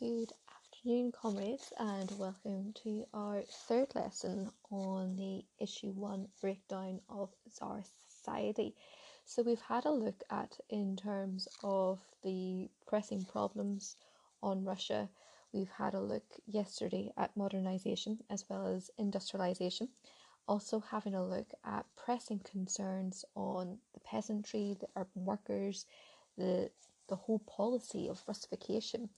Good afternoon, comrades, and welcome to our third lesson on the issue one breakdown of Tsar society. So, we've had a look at in terms of the pressing problems on Russia. We've had a look yesterday at modernization as well as industrialization, also having a look at pressing concerns on the peasantry, the urban workers, the the whole policy of Russification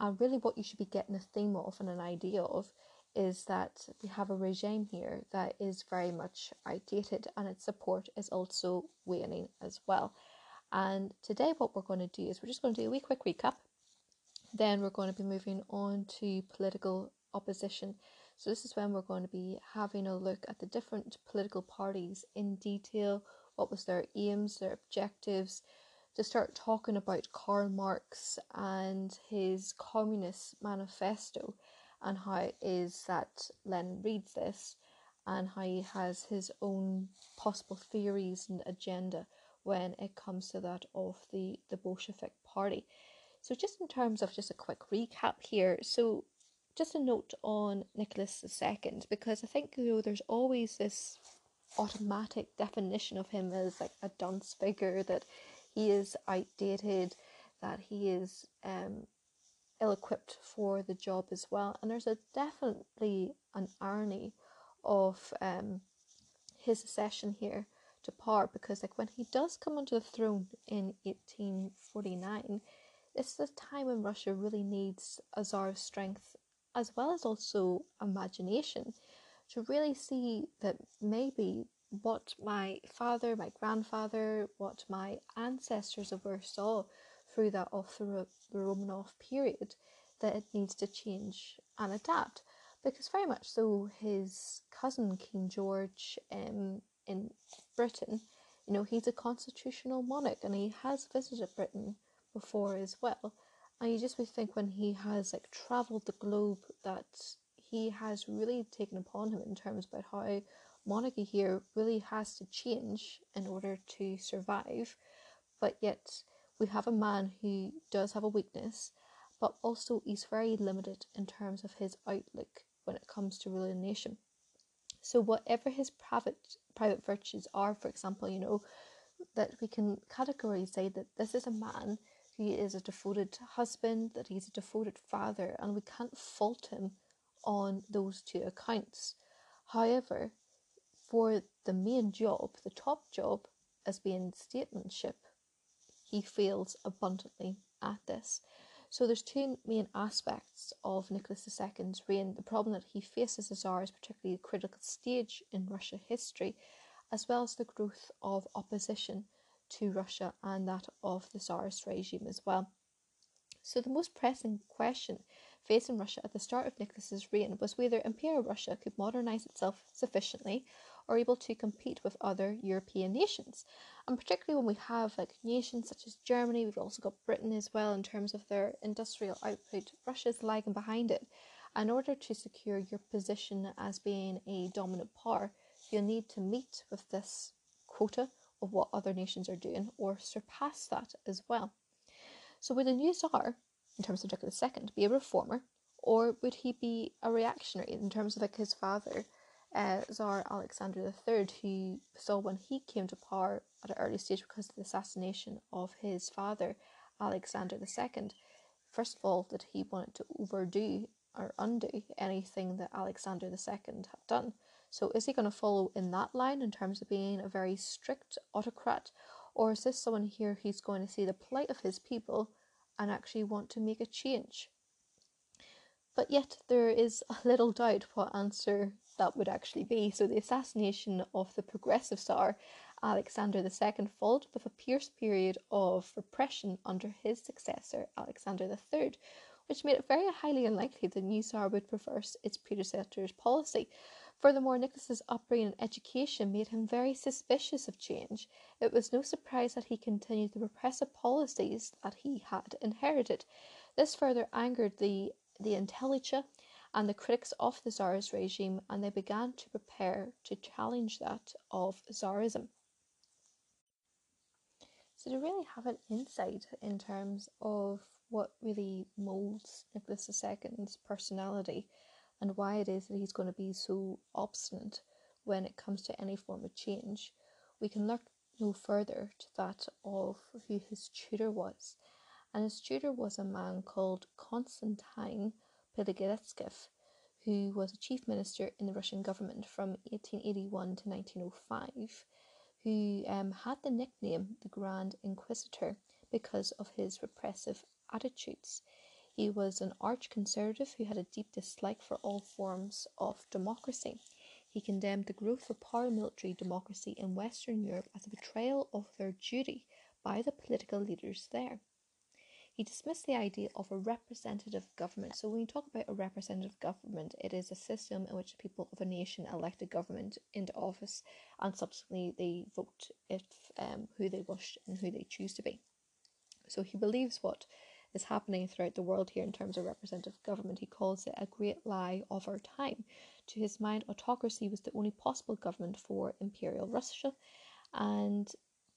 and really, what you should be getting a theme of and an idea of is that we have a regime here that is very much outdated and its support is also waning as well. And today, what we're going to do is we're just going to do a wee quick recap. Then we're going to be moving on to political opposition. So, this is when we're going to be having a look at the different political parties in detail. What was their aims, their objectives, to start talking about Karl Marx and his Communist Manifesto and how it is that Lenin reads this and how he has his own possible theories and agenda when it comes to that of the, the Bolshevik party. So just in terms of just a quick recap here, so just a note on Nicholas II because I think you know there's always this automatic definition of him as like a dunce figure that he is outdated, that he is um, ill equipped for the job as well. And there's a definitely an irony of um, his accession here to power because, like, when he does come onto the throne in 1849, this is a time when Russia really needs a czar's strength as well as also imagination to really see that maybe what my father, my grandfather, what my ancestors ever saw through that of the, the Romanov period, that it needs to change and adapt. Because very much so, his cousin King George um, in Britain, you know, he's a constitutional monarch and he has visited Britain before as well. And you just would think when he has like travelled the globe that he has really taken upon him in terms about how monarchy here really has to change in order to survive, but yet we have a man who does have a weakness, but also he's very limited in terms of his outlook when it comes to ruling a nation. So whatever his private private virtues are, for example, you know, that we can categorically say that this is a man who is a devoted husband, that he's a devoted father, and we can't fault him on those two accounts. However, for the main job, the top job, as being statesmanship, he fails abundantly at this. So there's two main aspects of Nicholas II's reign. The problem that he faces as Tsar is particularly a critical stage in Russia history, as well as the growth of opposition to Russia and that of the Tsarist regime as well. So the most pressing question facing Russia at the start of Nicholas's reign was whether Imperial Russia could modernize itself sufficiently are able to compete with other European nations. And particularly when we have like nations such as Germany, we've also got Britain as well in terms of their industrial output. Russia's lagging behind it. In order to secure your position as being a dominant power, you'll need to meet with this quota of what other nations are doing or surpass that as well. So would the new Tsar, in terms of Nicholas II, be a reformer, or would he be a reactionary in terms of like his father uh, Tsar Alexander III, who saw when he came to power at an early stage because of the assassination of his father, Alexander II, first of all, that he wanted to overdo or undo anything that Alexander II had done. So, is he going to follow in that line in terms of being a very strict autocrat, or is this someone here who's going to see the plight of his people and actually want to make a change? But yet, there is a little doubt what answer that would actually be. So, the assassination of the progressive Tsar Alexander II followed with a fierce period of repression under his successor Alexander III, which made it very highly unlikely the new Tsar would reverse its predecessor's policy. Furthermore, Nicholas's upbringing and education made him very suspicious of change. It was no surprise that he continued the repressive policies that he had inherited. This further angered the the intelligentsia and the critics of the Tsarist regime, and they began to prepare to challenge that of Tsarism. So to really have an insight in terms of what really molds Nicholas II's personality and why it is that he's going to be so obstinate when it comes to any form of change, we can look no further to that of who his tutor was. And his tutor was a man called Konstantin Piligetskev, who was a chief minister in the Russian government from 1881 to 1905, who um, had the nickname the Grand Inquisitor because of his repressive attitudes. He was an arch conservative who had a deep dislike for all forms of democracy. He condemned the growth of parliamentary democracy in Western Europe as a betrayal of their duty by the political leaders there. He dismissed the idea of a representative government. So, when you talk about a representative government, it is a system in which the people of a nation elect a government into office and subsequently they vote if um, who they wish and who they choose to be. So, he believes what is happening throughout the world here in terms of representative government. He calls it a great lie of our time. To his mind, autocracy was the only possible government for Imperial Russia, and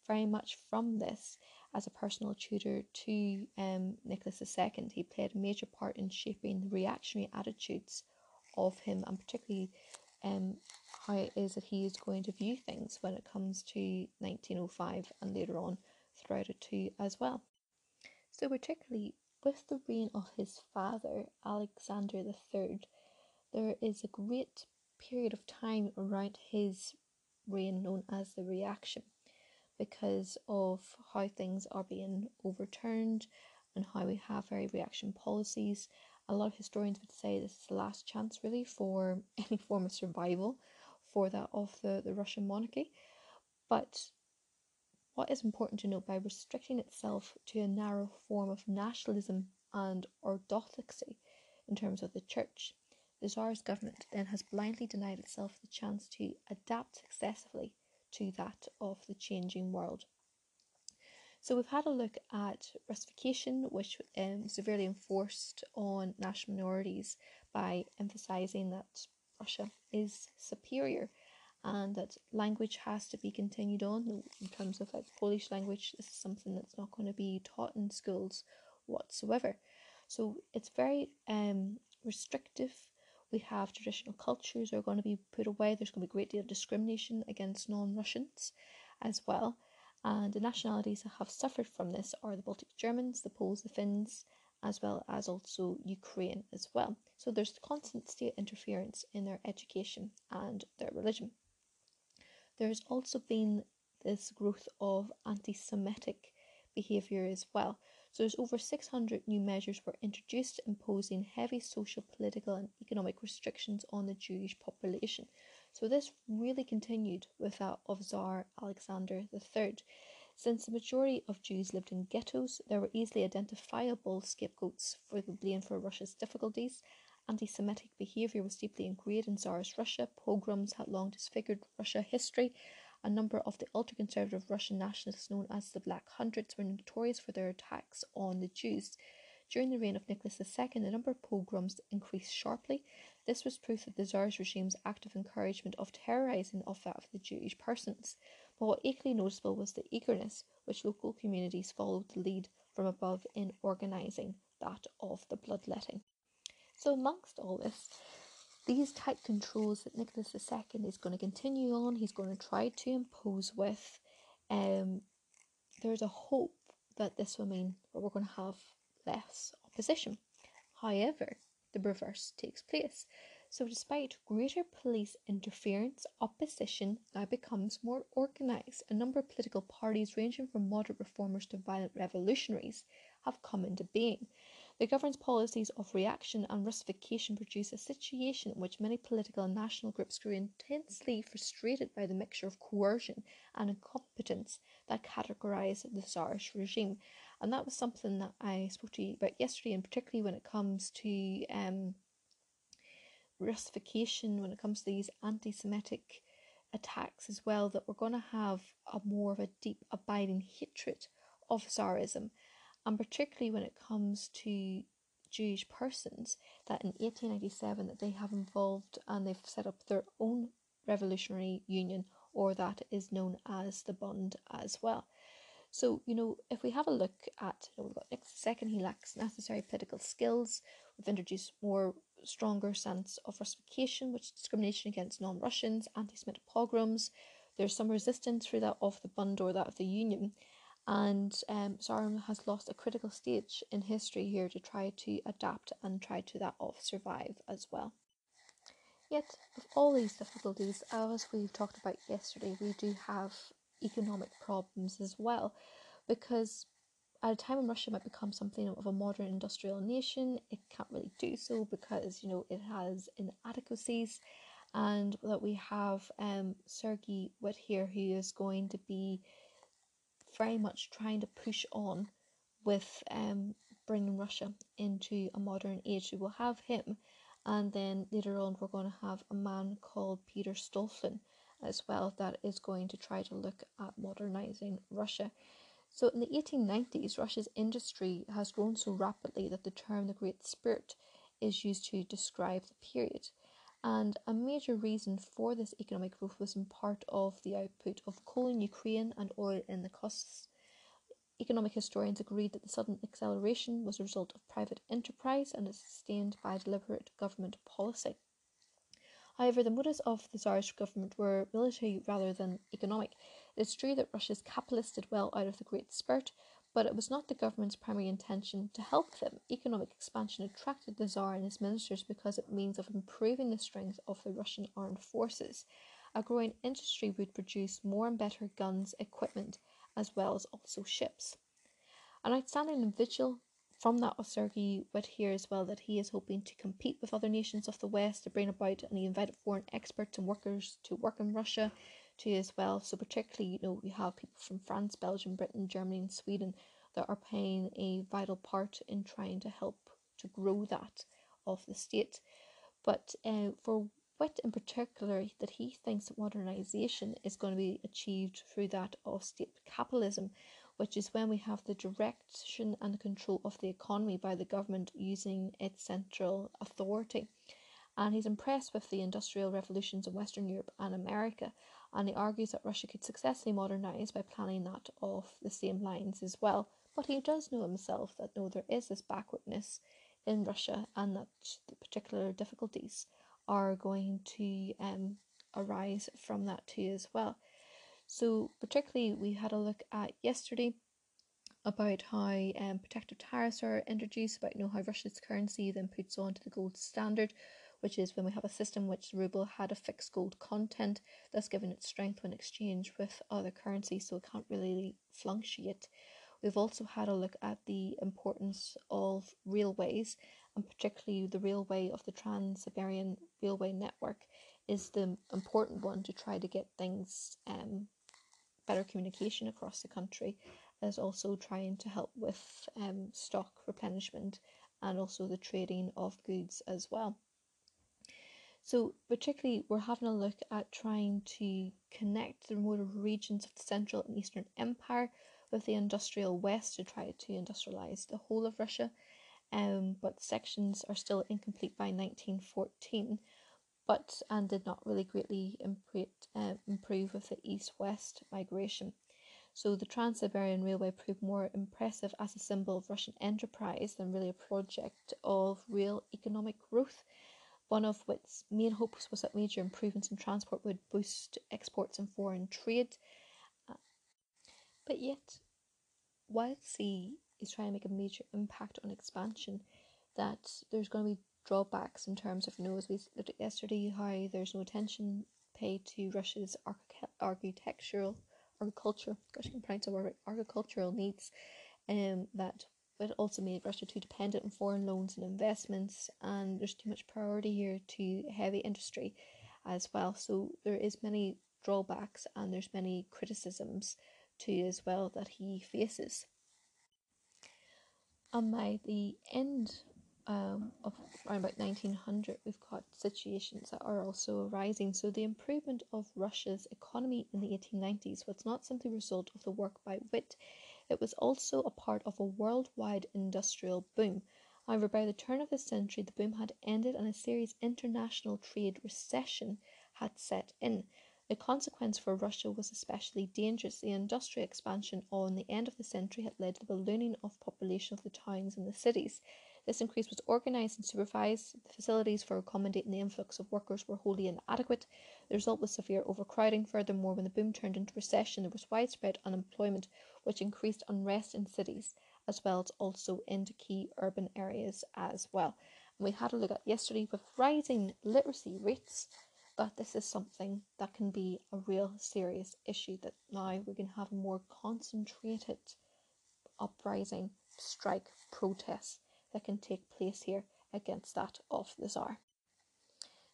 very much from this, as a personal tutor to um, Nicholas II. He played a major part in shaping the reactionary attitudes of him, and particularly um, how it is that he is going to view things when it comes to 1905 and later on throughout it too as well. So, particularly with the reign of his father, Alexander III, there is a great period of time around his reign known as the reaction because of how things are being overturned and how we have very reaction policies. A lot of historians would say this is the last chance, really, for any form of survival for that of the, the Russian monarchy. But what is important to note by restricting itself to a narrow form of nationalism and orthodoxy in terms of the church, the Tsar's government then has blindly denied itself the chance to adapt successively to that of the changing world. So we've had a look at Russification, which um, severely enforced on national minorities by emphasising that Russia is superior and that language has to be continued on in terms of like Polish language. This is something that's not going to be taught in schools whatsoever. So it's very um, restrictive we have traditional cultures are going to be put away. There's going to be a great deal of discrimination against non Russians as well. And the nationalities that have suffered from this are the Baltic Germans, the Poles, the Finns, as well as also Ukraine as well. So there's constant state interference in their education and their religion. There's also been this growth of anti Semitic behaviour as well. So there's over 600 new measures were introduced imposing heavy social, political and economic restrictions on the Jewish population. So this really continued with that of Tsar Alexander III. Since the majority of Jews lived in ghettos, there were easily identifiable scapegoats for the blame for Russia's difficulties. Anti Semitic behaviour was deeply ingrained in Tsarist Russia. Pogroms had long disfigured Russia history, a number of the ultra conservative Russian nationalists known as the Black Hundreds were notorious for their attacks on the Jews. During the reign of Nicholas II, the number of pogroms increased sharply. This was proof of the Tsar's regime's active encouragement of terrorizing of that of the Jewish persons. But what equally noticeable was the eagerness which local communities followed the lead from above in organising that of the bloodletting. So, amongst all this, these tight controls that Nicholas II is going to continue on, he's going to try to impose with, um, there's a hope that this will mean that we're going to have less opposition. However, the reverse takes place. So, despite greater police interference, opposition now becomes more organised. A number of political parties, ranging from moderate reformers to violent revolutionaries, have come into being. The government's policies of reaction and Russification produced a situation in which many political and national groups grew intensely frustrated by the mixture of coercion and incompetence that categorised the Tsarist regime. And that was something that I spoke to you about yesterday, and particularly when it comes to um, Russification, when it comes to these anti Semitic attacks as well, that we're going to have a more of a deep, abiding hatred of Tsarism and particularly when it comes to Jewish persons, that in 1897 that they have involved and they've set up their own revolutionary union, or that is known as the Bund as well. So, you know, if we have a look at, you know, we've got next second, he lacks necessary political skills. We've introduced more stronger sense of Russification, which is discrimination against non-Russians, anti-Semitic pogroms. There's some resistance through that of the Bund or that of the Union. And um, Tsar has lost a critical stage in history here to try to adapt and try to that of survive as well. Yet, with all these difficulties, as we've talked about yesterday, we do have economic problems as well because at a time when Russia might become something of a modern industrial nation, it can't really do so because you know it has inadequacies, and that we have um, Sergei Witte here who is going to be very much trying to push on with um, bringing Russia into a modern age. We will have him, and then later on we're going to have a man called Peter Stolypin as well that is going to try to look at modernizing Russia. So in the 1890s, Russia's industry has grown so rapidly that the term the Great Spurt is used to describe the period. And a major reason for this economic growth was in part of the output of coal in Ukraine and oil in the Caucasus. Economic historians agreed that the sudden acceleration was a result of private enterprise and is sustained by deliberate government policy. However, the motives of the Tsarist government were military rather than economic. It is true that Russia's capitalists did well out of the Great Spurt, but it was not the government's primary intention to help them. Economic expansion attracted the Tsar and his ministers because it means of improving the strength of the Russian armed forces. A growing industry would produce more and better guns, equipment, as well as also ships. An outstanding individual from that of Sergei Witte here as well that he is hoping to compete with other nations of the West to bring about and he invited foreign experts and workers to work in Russia too as well. So particularly, you know, we have people from France, Belgium, Britain, Germany and Sweden that are playing a vital part in trying to help to grow that of the state. But uh, for Witte in particular, that he thinks that modernisation is going to be achieved through that of state capitalism, which is when we have the direction and control of the economy by the government using its central authority. And he's impressed with the industrial revolutions in Western Europe and America, and he argues that Russia could successfully modernise by planning that off the same lines as well. But he does know himself that no, there is this backwardness in Russia, and that the particular difficulties are going to um, arise from that too as well. So, particularly, we had a look at yesterday about how um, protective tariffs are introduced, about you know how Russia's currency then puts on to the gold standard, which is when we have a system which the ruble had a fixed gold content, thus giving it strength when exchanged with other currencies, so it can't really fluctuate. We've also had a look at the importance of railways, and particularly the railway of the Trans Siberian Railway Network is the important one to try to get things um, better communication across the country as also trying to help with um, stock replenishment and also the trading of goods as well. So, particularly, we're having a look at trying to connect the remote regions of the Central and Eastern Empire with the industrial West to try to industrialize the whole of Russia. Um, but sections are still incomplete by 1914 but and did not really greatly improve, uh, improve with the east-west migration. So the Trans-Siberian Railway proved more impressive as a symbol of Russian enterprise than really a project of real economic growth. One of which main hopes was that major improvements in transport would boost exports and foreign trade. Uh, but yet, while he is trying to make a major impact on expansion, that there's going to be drawbacks in terms of, you know, as we looked at yesterday, how there's no attention paid to Russia's architectural, agricultural, gosh, I can pronounce the word agricultural needs, um, that but also made Russia too dependent on foreign loans and investments, and there's too much priority here to heavy industry as well. So there is many drawbacks and there's many criticisms too as well that he faces. And by the end um, of around about 1900, we've got situations that are also arising. So, the improvement of Russia's economy in the 1890s was not simply a result of the work by Witte, it was also a part of a worldwide industrial boom. However, by the turn of the century, the boom had ended and a serious international trade recession had set in. The consequence for Russia was especially dangerous. The industrial expansion on the end of the century had led to the ballooning of population of the towns and the cities. This increase was organised and supervised. The facilities for accommodating the influx of workers were wholly inadequate. The result was severe overcrowding. Furthermore, when the boom turned into recession, there was widespread unemployment, which increased unrest in cities as well as also into key urban areas as well. And we had a look at yesterday with rising literacy rates that this is something that can be a real serious issue that now we can have a more concentrated uprising, strike, protests that can take place here against that of the Tsar.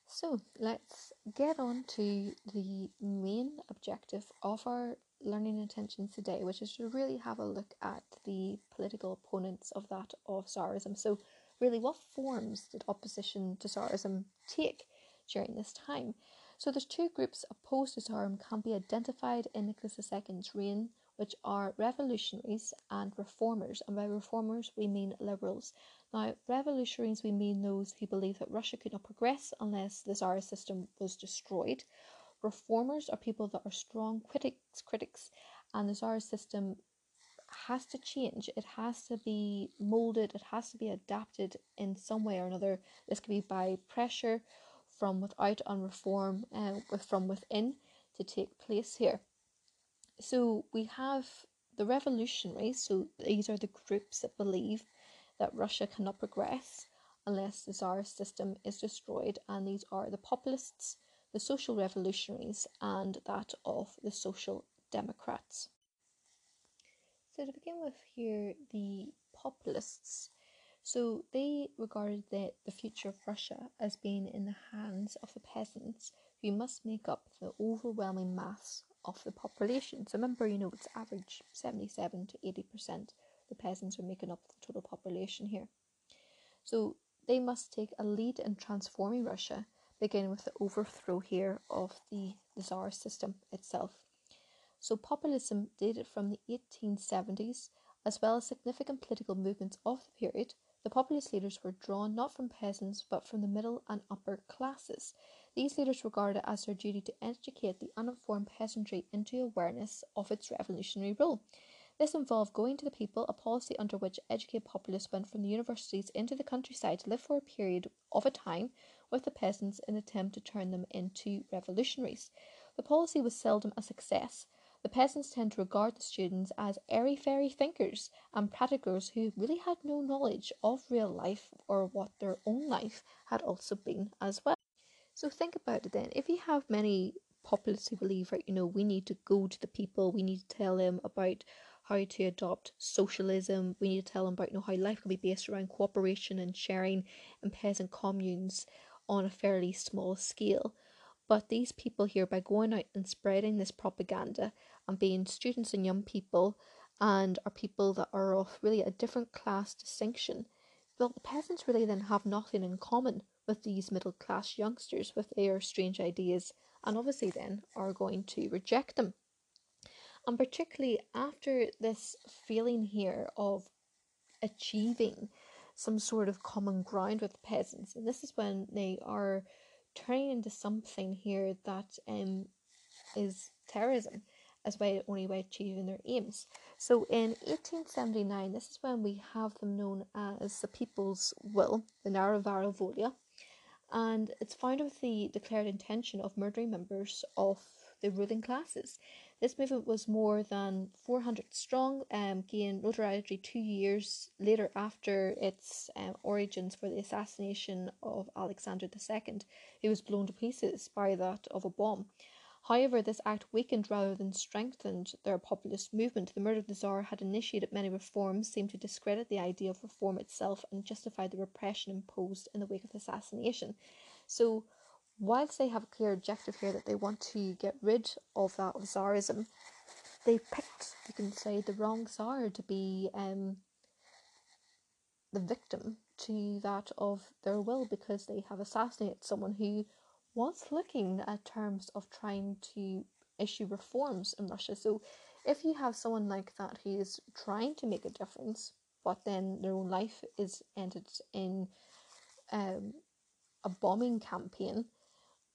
So let's get on to the main objective of our learning intentions today, which is to really have a look at the political opponents of that of Tsarism. So, really, what forms did opposition to Tsarism take during this time? So, there's two groups opposed to Tsarism can be identified in Nicholas II's reign, which are revolutionaries and reformers. And by reformers, we mean liberals. Now, revolutionaries, we mean those who believe that Russia could not progress unless the Tsarist system was destroyed Reformers are people that are strong critics, critics, and the Tsarist system has to change. It has to be molded. It has to be adapted in some way or another. This could be by pressure from without on reform uh, from within to take place here. So we have the revolutionaries. So these are the groups that believe that Russia cannot progress unless the Tsarist system is destroyed, and these are the populists, the social revolutionaries and that of the social democrats. So, to begin with, here, the populists. So, they regarded the, the future of Russia as being in the hands of the peasants who must make up the overwhelming mass of the population. So, remember, you know, it's average 77 to 80%. The peasants are making up the total population here. So, they must take a lead in transforming Russia beginning with the overthrow here of the, the Tsar system itself. So populism dated from the 1870s, as well as significant political movements of the period. The populist leaders were drawn not from peasants but from the middle and upper classes. These leaders regarded it as their duty to educate the uninformed peasantry into awareness of its revolutionary role. This involved going to the people, a policy under which educated populists went from the universities into the countryside to live for a period of a time with the peasants in an attempt to turn them into revolutionaries. The policy was seldom a success. The peasants tend to regard the students as airy fairy thinkers and practicers who really had no knowledge of real life or what their own life had also been as well. So think about it then. If you have many populists who believe, right, you know, we need to go to the people, we need to tell them about how to adopt socialism, we need to tell them about you know how life can be based around cooperation and sharing in peasant communes on a fairly small scale. But these people here, by going out and spreading this propaganda and being students and young people, and are people that are of really a different class distinction, well, the peasants really then have nothing in common with these middle class youngsters with their strange ideas, and obviously then are going to reject them. And particularly after this feeling here of achieving some sort of common ground with the peasants. And this is when they are turning into something here that um, is terrorism as well only by achieving their aims. So in 1879, this is when we have them known as the People's Will, the Narodnaya Volya, and it's found with the declared intention of murdering members of the ruling classes. This movement was more than 400 strong, um, gained notoriety two years later after its um, origins for the assassination of Alexander II, who was blown to pieces by that of a bomb. However, this act weakened rather than strengthened their populist movement. The murder of the Tsar had initiated many reforms, seemed to discredit the idea of reform itself, and justify the repression imposed in the wake of the assassination. So, whilst they have a clear objective here that they want to get rid of that of Tsarism, they picked, you can say, the wrong Tsar to be um, the victim to that of their will because they have assassinated someone who was looking at terms of trying to issue reforms in Russia. So if you have someone like that who is trying to make a difference, but then their own life is ended in um, a bombing campaign,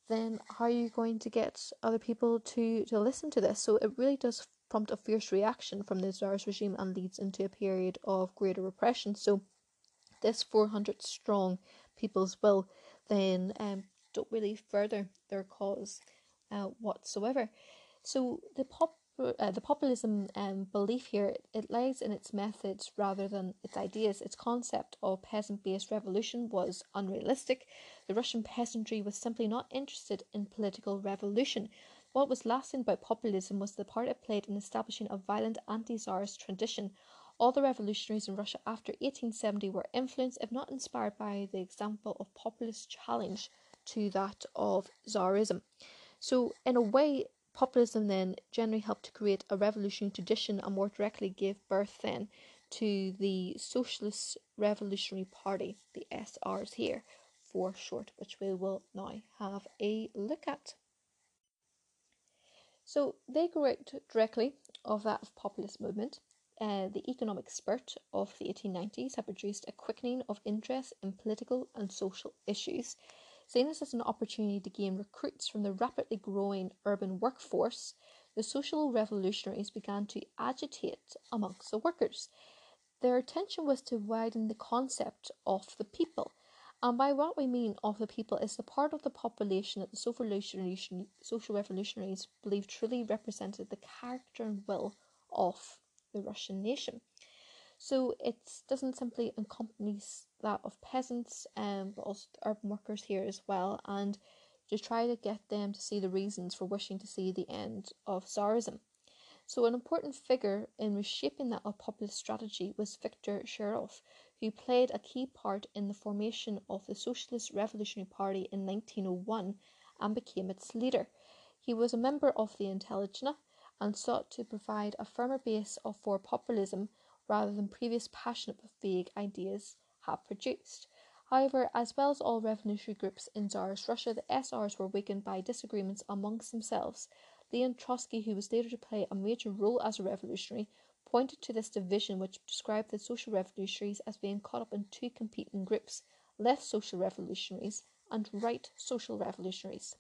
then how are you going to get other people to, to listen to this? So it really does prompt a fierce reaction from the Tsar's regime and leads into a period of greater repression. So this 400 strong people's will then um, don't really further their cause uh, whatsoever. So the pop uh, the populism um, belief here it lies in its methods rather than its ideas. Its concept of peasant-based revolution was unrealistic. The Russian peasantry was simply not interested in political revolution. What was lasting about populism was the part it played in establishing a violent anti-czarist tradition. All the revolutionaries in Russia after 1870 were influenced, if not inspired, by the example of populist challenge to that of Tsarism. So, in a way, Populism then generally helped to create a revolutionary tradition and more directly gave birth then to the Socialist Revolutionary Party, the SRs here for short, which we will now have a look at. So they grew out directly of that of populist movement. Uh, the economic spurt of the 1890s had produced a quickening of interest in political and social issues Seeing this as an opportunity to gain recruits from the rapidly growing urban workforce, the social revolutionaries began to agitate amongst the workers. Their intention was to widen the concept of the people, and by what we mean of the people is the part of the population that the social revolutionaries, social revolutionaries believed truly represented the character and will of the Russian nation. So it doesn't simply encompass that of peasants, um, but also urban workers here as well, and to try to get them to see the reasons for wishing to see the end of Tsarism. So, an important figure in reshaping that populist strategy was Viktor Chernov, who played a key part in the formation of the Socialist Revolutionary Party in 1901 and became its leader. He was a member of the Intelligence and sought to provide a firmer base for populism rather than previous passionate but vague ideas have produced. However, as well as all revolutionary groups in Tsarist Russia, the SRs were weakened by disagreements amongst themselves. Leon Trotsky, who was later to play a major role as a revolutionary, pointed to this division which described the social revolutionaries as being caught up in two competing groups left social revolutionaries and right social revolutionaries.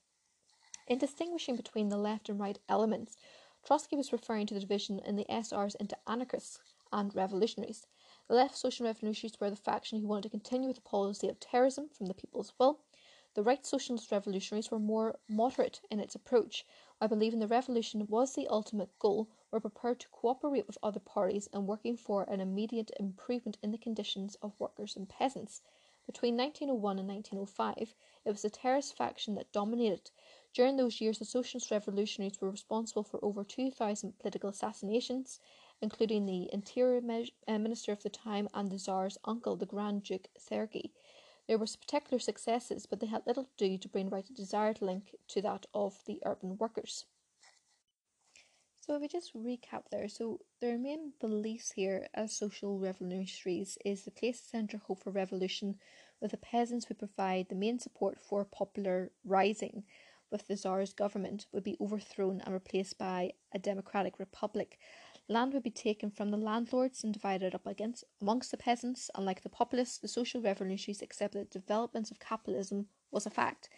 In distinguishing between the left and right elements, Trotsky was referring to the division in the SRs into anarchists and revolutionaries. The left social revolutionaries were the faction who wanted to continue with the policy of terrorism from the people's will. The right socialist revolutionaries were more moderate in its approach. While believing the revolution was the ultimate goal, were prepared to cooperate with other parties in working for an immediate improvement in the conditions of workers and peasants. Between 1901 and 1905, it was the terrorist faction that dominated. During those years, the socialist revolutionaries were responsible for over 2,000 political assassinations, including the interior uh, minister of the time and the Tsar's uncle, the Grand Duke Sergei. There were spectacular successes, but they had little to do to bring about a desired link to that of the urban workers. So if we just recap there, so their main beliefs here as social revolutionaries is the place centre hope for revolution, with the peasants who provide the main support for popular rising, with the Tsar's government would be overthrown and replaced by a democratic republic, Land would be taken from the landlords and divided up against amongst the peasants. Unlike the populists, the social revolutionaries accepted that developments of capitalism was a fact.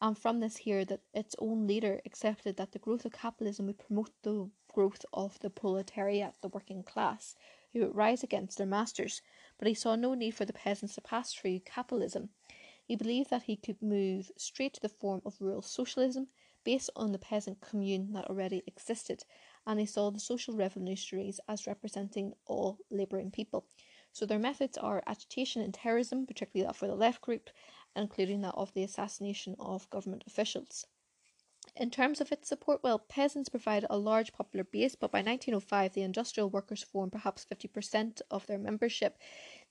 And from this here that its own leader accepted that the growth of capitalism would promote the growth of the proletariat, the working class, who would rise against their masters. But he saw no need for the peasants to pass through capitalism. He believed that he could move straight to the form of rural socialism based on the peasant commune that already existed and they saw the social revolutionaries as representing all labouring people. So their methods are agitation and terrorism, particularly that for the left group, including that of the assassination of government officials. In terms of its support, well, peasants provided a large popular base, but by 1905 the industrial workers formed perhaps 50% of their membership.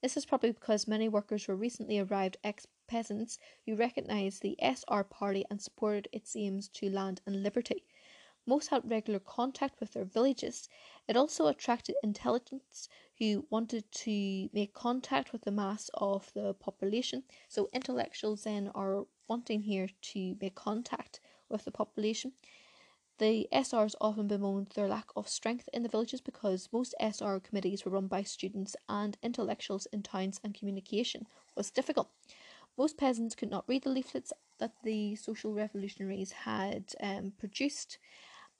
This is probably because many workers were recently arrived ex peasants who recognised the SR party and supported its aims to land and liberty. Most had regular contact with their villages. It also attracted intelligence who wanted to make contact with the mass of the population. So, intellectuals then are wanting here to make contact with the population. The SRs often bemoaned their lack of strength in the villages because most SR committees were run by students and intellectuals in towns and communication was difficult. Most peasants could not read the leaflets that the social revolutionaries had um, produced,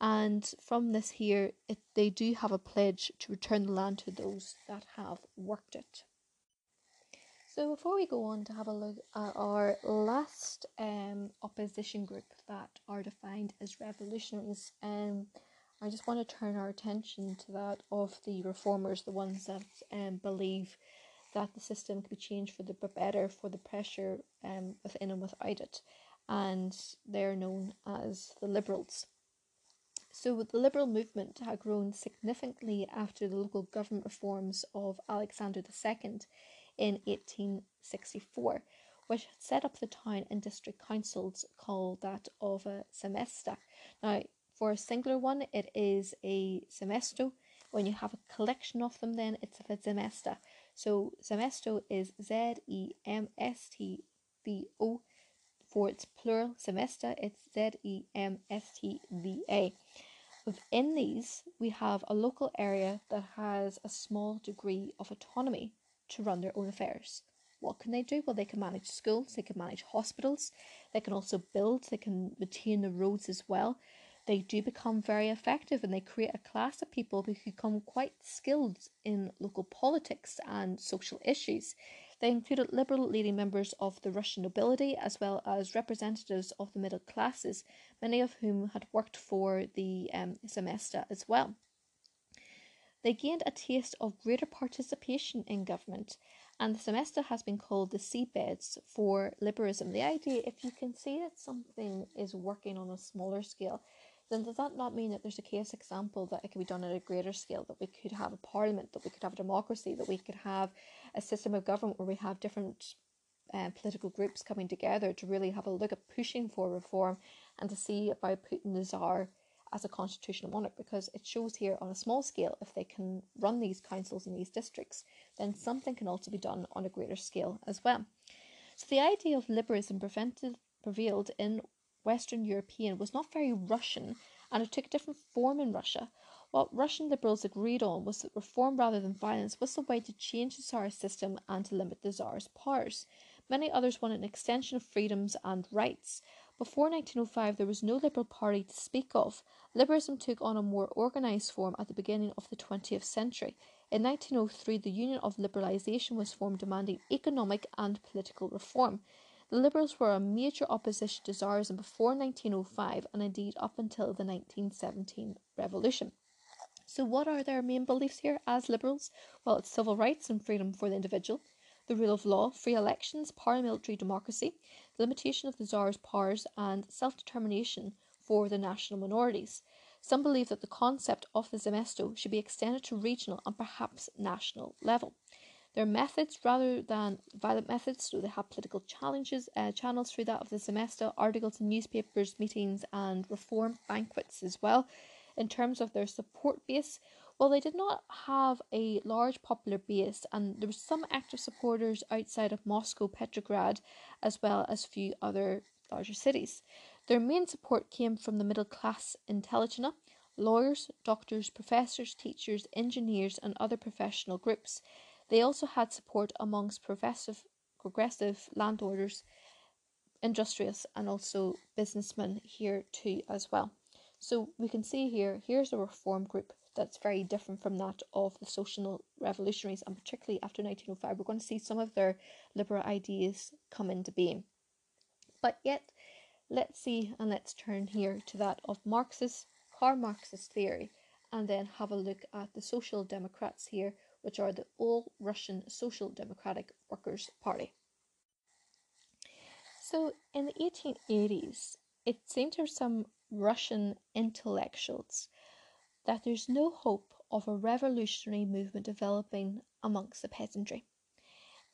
and from this here, it, they do have a pledge to return the land to those that have worked it. So before we go on to have a look at our last um, opposition group that are defined as revolutionaries, um, I just want to turn our attention to that of the reformers, the ones that um, believe that the system could be changed for the better for the pressure um, within and without it, and they're known as the liberals. So the liberal movement had grown significantly after the local government reforms of Alexander II in 1864, which had set up the town and district councils called that of a zemstva. Now, for a singular one, it is a zemstvo. When you have a collection of them, then it's a zemstva. So zemstvo is Z E M S T V O. For its plural zemstva, it's Z E M S T V A. Within these, we have a local area that has a small degree of autonomy to run their own affairs. What can they do? Well, they can manage schools, they can manage hospitals, they can also build, they can maintain the roads as well they do become very effective and they create a class of people who become quite skilled in local politics and social issues. They included liberal leading members of the Russian nobility as well as representatives of the middle classes, many of whom had worked for the um, zemstva as well. They gained a taste of greater participation in government, and the zemstva has been called the seabeds for liberalism. The idea, if you can see that something is working on a smaller scale, then does that not mean that there's a case example that it could be done at a greater scale, that we could have a parliament, that we could have a democracy, that we could have a system of government where we have different uh, political groups coming together to really have a look at pushing for reform and to see about putting the Tsar as a constitutional monarch because it shows here on a small scale if they can run these councils in these districts, then something can also be done on a greater scale as well. So the idea of liberalism prevented, prevailed in Western European was not very Russian and it took a different form in Russia. What Russian liberals agreed on was that reform rather than violence was the way to change the Tsarist system and to limit the Tsar's powers. Many others wanted an extension of freedoms and rights. Before 1905, there was no Liberal Party to speak of. Liberalism took on a more organised form at the beginning of the 20th century. In 1903, the Union of Liberation was formed demanding economic and political reform. The Liberals were a major opposition to Tsarism before 1905 and indeed up until the 1917 revolution. So, what are their main beliefs here as Liberals? Well, it's civil rights and freedom for the individual, the rule of law, free elections, parliamentary democracy, the limitation of the Tsar's powers, and self determination for the national minorities. Some believe that the concept of the Zemstvo should be extended to regional and perhaps national level. Their methods, rather than violent methods, so they have political challenges, uh, channels through that of the zemstva, articles in newspapers, meetings, and reform banquets as well. In terms of their support base, well, they did not have a large popular base, and there were some active supporters outside of Moscow, Petrograd, as well as a few other larger cities. Their main support came from the middle class intelligentsia, lawyers, doctors, professors, teachers, engineers, and other professional groups. They also had support amongst progressive, progressive landholders, industrialists, and also businessmen here too as well. So we can see here, here's a reform group that's very different from that of the social revolutionaries, and particularly after 1905, we're going to see some of their liberal ideas come into being. But yet, let's see and let's turn here to that of Marxist, Karl Marxist theory, and then have a look at the social democrats here which are the All Russian Social Democratic Workers' Party. So, in the 1880s, it seemed to some Russian intellectuals that there's no hope of a revolutionary movement developing amongst the peasantry.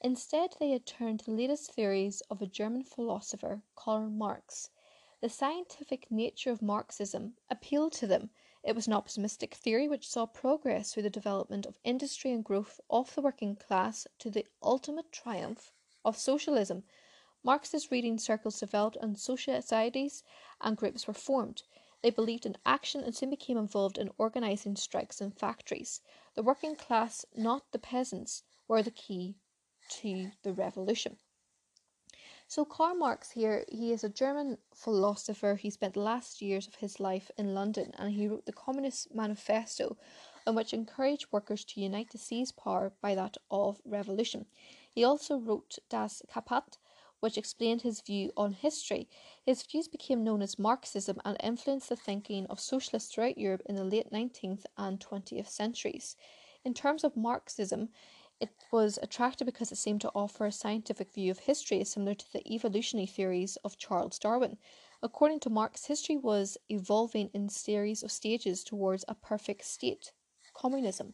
Instead, they had turned to the latest theories of a German philosopher, Karl Marx. The scientific nature of Marxism appealed to them it was an optimistic theory which saw progress through the development of industry and growth of the working class to the ultimate triumph of socialism. Marxist reading circles developed and societies and groups were formed. They believed in action and soon became involved in organizing strikes in factories. The working class, not the peasants, were the key to the revolution. So Karl Marx here, he is a German philosopher. He spent the last years of his life in London and he wrote the Communist Manifesto, in which encouraged workers to unite to seize power by that of revolution. He also wrote Das Kapital, which explained his view on history. His views became known as Marxism and influenced the thinking of socialists throughout Europe in the late 19th and 20th centuries. In terms of Marxism, it was attractive because it seemed to offer a scientific view of history similar to the evolutionary theories of Charles Darwin. According to Marx, history was evolving in series of stages towards a perfect state, communism.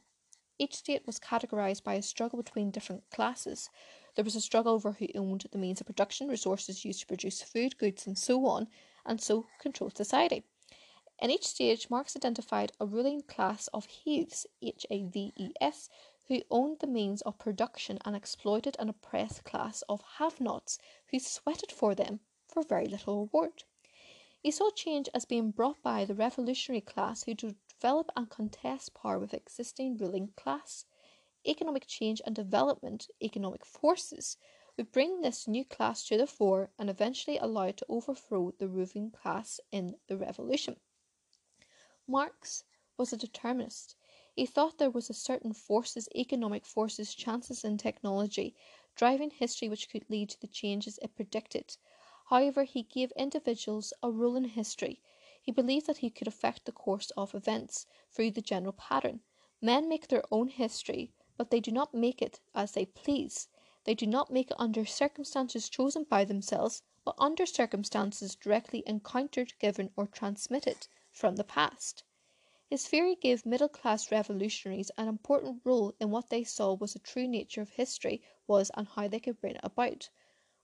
Each state was categorized by a struggle between different classes. There was a struggle over who owned the means of production, resources used to produce food, goods, and so on, and so controlled society. In each stage, Marx identified a ruling class of Haves, H A V E S, who owned the means of production and exploited an oppressed class of have nots who sweated for them for very little reward. He saw change as being brought by the revolutionary class who develop and contest power with existing ruling class. Economic change and development, economic forces, would bring this new class to the fore and eventually allow it to overthrow the ruling class in the revolution. Marx was a determinist. He thought there was a certain forces, economic forces, chances and technology driving history which could lead to the changes it predicted. However, he gave individuals a role in history. He believed that he could affect the course of events through the general pattern. Men make their own history, but they do not make it as they please. They do not make it under circumstances chosen by themselves, but under circumstances directly encountered, given, or transmitted from the past. His theory gave middle class revolutionaries an important role in what they saw was the true nature of history was and how they could bring it about.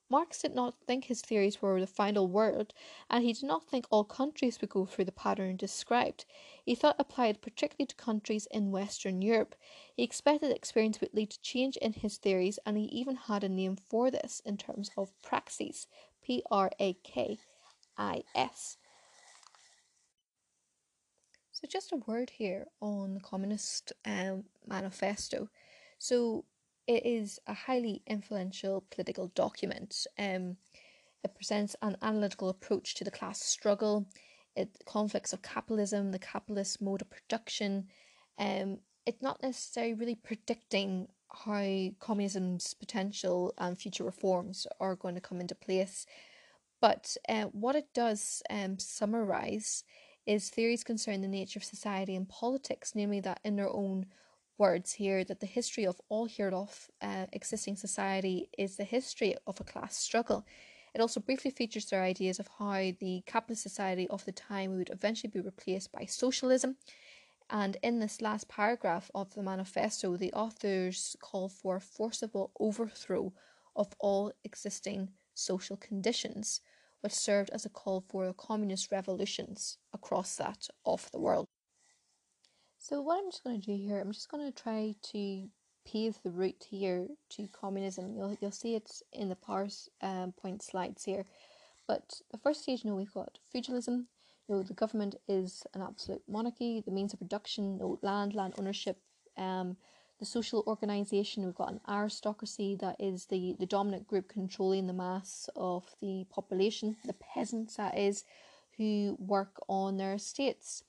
Marx did not think his theories were the final word, and he did not think all countries would go through the pattern described. He thought applied particularly to countries in Western Europe. He expected experience would lead to change in his theories, and he even had a name for this in terms of praxis P R A K I S. So, just a word here on the Communist um, Manifesto. So, it is a highly influential political document. Um, it presents an analytical approach to the class struggle, it conflicts of capitalism, the capitalist mode of production. Um, it's not necessarily really predicting how communism's potential and future reforms are going to come into place. But uh, what it does um, summarize is theories concerning the nature of society and politics, namely that in their own words here, that the history of all hereof uh, existing society is the history of a class struggle. It also briefly features their ideas of how the capitalist society of the time would eventually be replaced by socialism. And in this last paragraph of the manifesto, the authors call for a forcible overthrow of all existing social conditions which served as a call for communist revolutions across that of the world. So, what I'm just going to do here, I'm just going to try to pave the route here to communism. You'll, you'll see it in the PowerPoint um, slides here. But the first stage, you know, we've got feudalism. You know, the government is an absolute monarchy. The means of production, you know, land, land ownership, um, the social organisation, we've got an aristocracy that is the, the dominant group controlling the mass of the population, the peasants, that is, who work on their estates.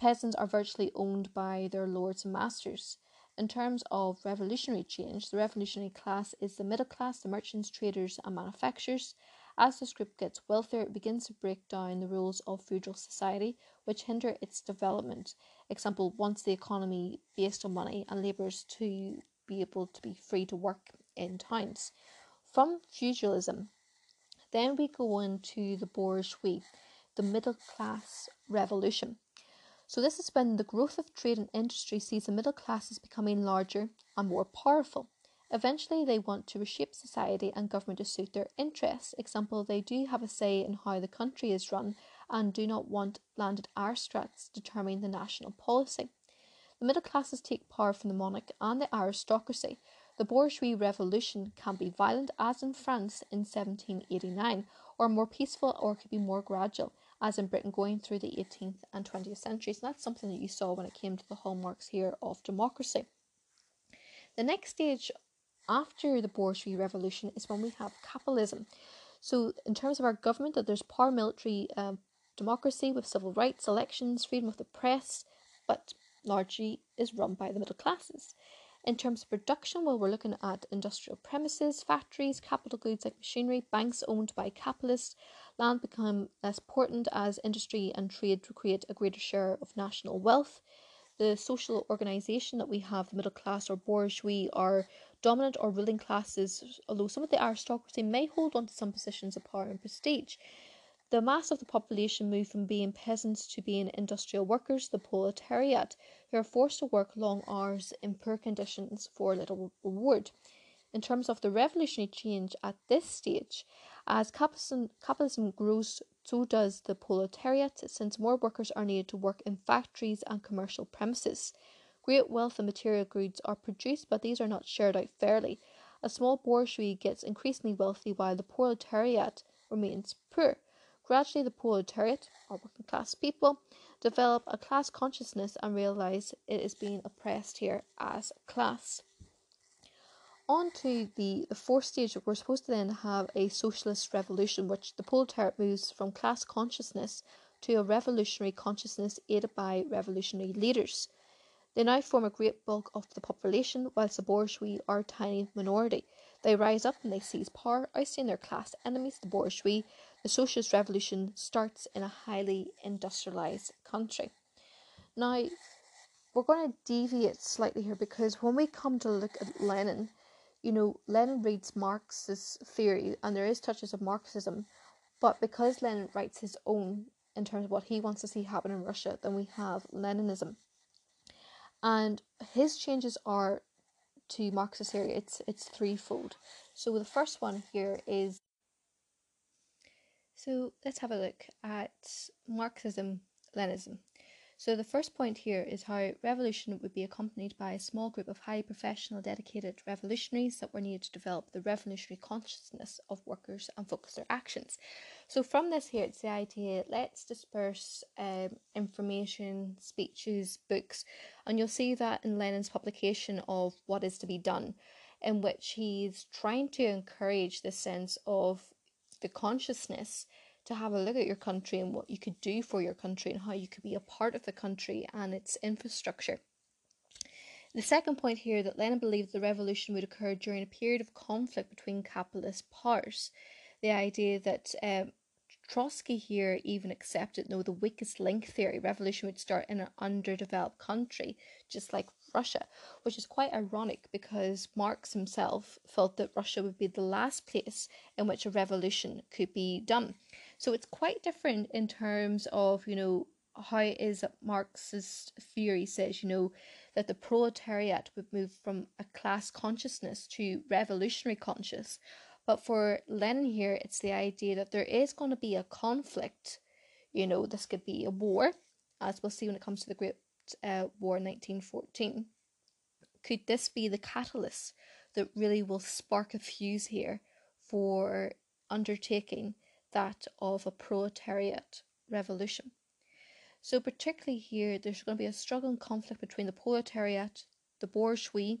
Peasants are virtually owned by their lords and masters. In terms of revolutionary change, the revolutionary class is the middle class, the merchants, traders, and manufacturers. As this group gets wealthier, it begins to break down the rules of feudal society, which hinder its development example, wants the economy based on money and labourers to be able to be free to work in towns. From feudalism, then we go into the bourgeoisie, the middle class revolution. So, this is when the growth of trade and industry sees the middle classes becoming larger and more powerful. Eventually, they want to reshape society and government to suit their interests. Example, they do have a say in how the country is run and do not want landed aristocrats determining the national policy. The middle classes take power from the monarch and the aristocracy. The bourgeois revolution can be violent, as in France in 1789, or more peaceful, or could be more gradual, as in Britain going through the 18th and 20th centuries. And that's something that you saw when it came to the hallmarks here of democracy. The next stage after the bourgeois revolution is when we have capitalism. So, in terms of our government, that there's parliamentary um, democracy with civil rights, elections, freedom of the press, but largely is run by the middle classes. In terms of production, well, we're looking at industrial premises, factories, capital goods like machinery, banks owned by capitalists. Land become less important as industry and trade create a greater share of national wealth. The social organisation that we have, the middle class or bourgeois, are dominant or ruling classes, although some of the aristocracy may hold on to some positions of power and prestige. The mass of the population moved from being peasants to being industrial workers, the proletariat, who are forced to work long hours in poor conditions for little reward. In terms of the revolutionary change at this stage, as capitalism, capitalism grows, so does the proletariat, since more workers are needed to work in factories and commercial premises. Great wealth and material goods are produced, but these are not shared out fairly. A small bourgeoisie gets increasingly wealthy while the proletariat remains poor. Gradually, the proletariat, or working class people, develop a class consciousness and realize it is being oppressed here as a class. On to the, the fourth stage, we're supposed to then have a socialist revolution, which the proletariat moves from class consciousness to a revolutionary consciousness aided by revolutionary leaders. They now form a great bulk of the population, whilst the bourgeois are a tiny minority. They rise up and they seize power, ousting their class enemies, the bourgeois, the socialist revolution starts in a highly industrialized country. Now, we're going to deviate slightly here because when we come to look at Lenin, you know, Lenin reads Marx's theory and there is touches of Marxism, but because Lenin writes his own in terms of what he wants to see happen in Russia, then we have Leninism. And his changes are to Marx's theory, it's it's threefold. So the first one here is so let's have a look at Marxism Leninism. So the first point here is how revolution would be accompanied by a small group of highly professional, dedicated revolutionaries that were needed to develop the revolutionary consciousness of workers and focus their actions. So from this here, it's the idea let's disperse um, information, speeches, books, and you'll see that in Lenin's publication of What is to be Done, in which he's trying to encourage this sense of the consciousness to have a look at your country and what you could do for your country and how you could be a part of the country and its infrastructure. The second point here that Lenin believed the revolution would occur during a period of conflict between capitalist powers. The idea that um, Trotsky here even accepted no the weakest link theory revolution would start in an underdeveloped country just like Russia which is quite ironic because Marx himself felt that Russia would be the last place in which a revolution could be done so it's quite different in terms of you know how it is that Marxist theory says you know that the proletariat would move from a class consciousness to revolutionary conscious but for Lenin here, it's the idea that there is going to be a conflict. You know, this could be a war, as we'll see when it comes to the Great uh, War 1914. Could this be the catalyst that really will spark a fuse here for undertaking that of a proletariat revolution? So, particularly here, there's going to be a struggle and conflict between the proletariat, the bourgeois,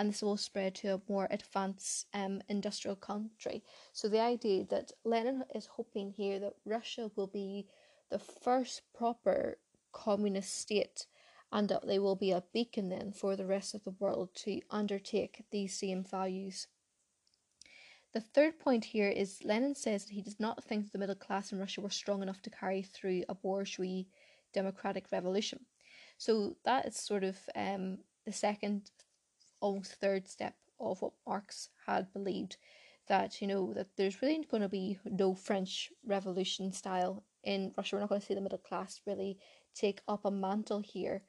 and this will spread to a more advanced um, industrial country. So the idea that Lenin is hoping here that Russia will be the first proper communist state and that they will be a beacon then for the rest of the world to undertake these same values. The third point here is Lenin says that he does not think that the middle class in Russia were strong enough to carry through a bourgeois democratic revolution. So that is sort of um, the second almost third step of what Marx had believed that you know that there's really going to be no French Revolution style in Russia. We're not going to see the middle class really take up a mantle here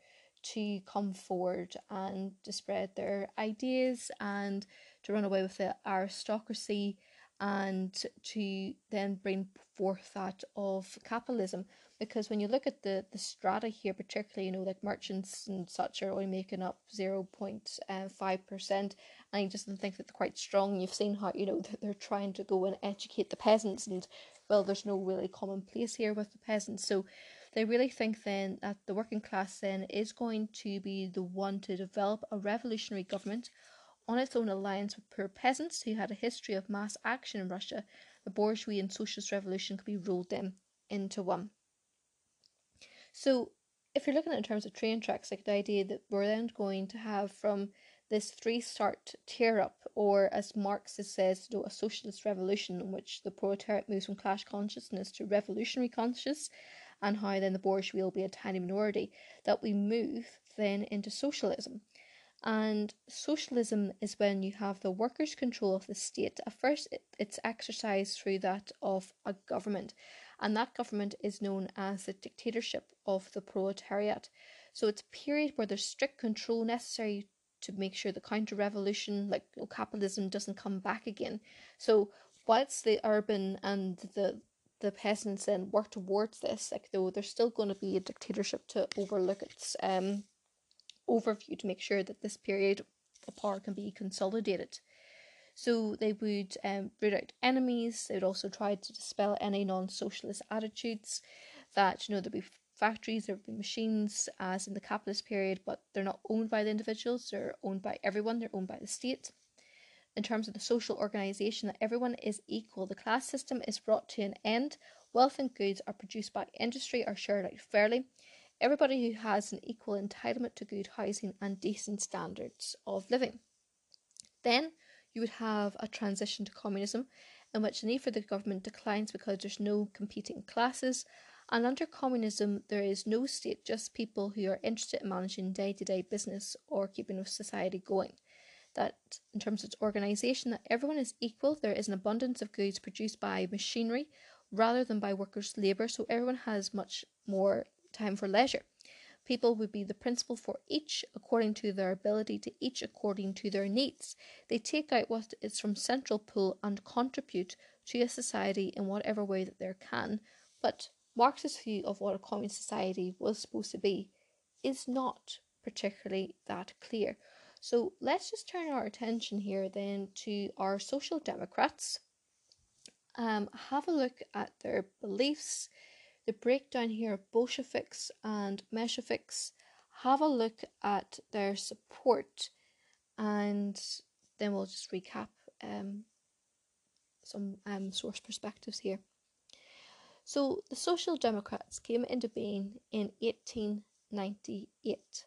to come forward and to spread their ideas and to run away with the aristocracy and to then bring forth that of capitalism. Because when you look at the the strata here particularly you know like merchants and such are only making up 0.5% uh, and i just think that they're quite strong you've seen how you know they're trying to go and educate the peasants and well there's no really common place here with the peasants. So they really think then that the working class then is going to be the one to develop a revolutionary government on its own alliance with poor peasants who had a history of mass action in Russia the bourgeoisie and socialist revolution could be rolled in into one. So, if you're looking at in terms of train tracks, like the idea that we're then going to have from this three start tear up, or as Marx says, a socialist revolution in which the proletariat moves from class consciousness to revolutionary conscious, and how then the bourgeoisie will be a tiny minority, that we move then into socialism. And socialism is when you have the workers' control of the state. At first, it's exercised through that of a government, and that government is known as the dictatorship of the proletariat. So it's a period where there's strict control necessary to make sure the counter revolution, like you know, capitalism, doesn't come back again. So whilst the urban and the the peasants then work towards this, like though there's still going to be a dictatorship to overlook its um overview to make sure that this period of power can be consolidated. So they would um, root out enemies. They would also try to dispel any non-socialist attitudes. That you know there'd be factories, there would be machines, as in the capitalist period, but they're not owned by the individuals. They're owned by everyone. They're owned by the state. In terms of the social organisation, that everyone is equal. The class system is brought to an end. Wealth and goods are produced by industry are shared out fairly everybody who has an equal entitlement to good housing and decent standards of living. Then you would have a transition to communism in which the need for the government declines because there's no competing classes. And under communism, there is no state, just people who are interested in managing day to day business or keeping society going. That, in terms of its organisation, that everyone is equal. There is an abundance of goods produced by machinery rather than by workers' labour, so everyone has much more time for leisure. People would be the principal for each according to their ability to each according to their needs. They take out what is from central pool and contribute to a society in whatever way that they can. But Marx's view of what a communist society was supposed to be is not particularly that clear. So let's just turn our attention here then to our social democrats. Um, have a look at their beliefs, the breakdown here of Bolsheviks and Mensheviks, have a look at their support, and then we'll just recap um, some um, source perspectives here. So, the Social Democrats came into being in 1898,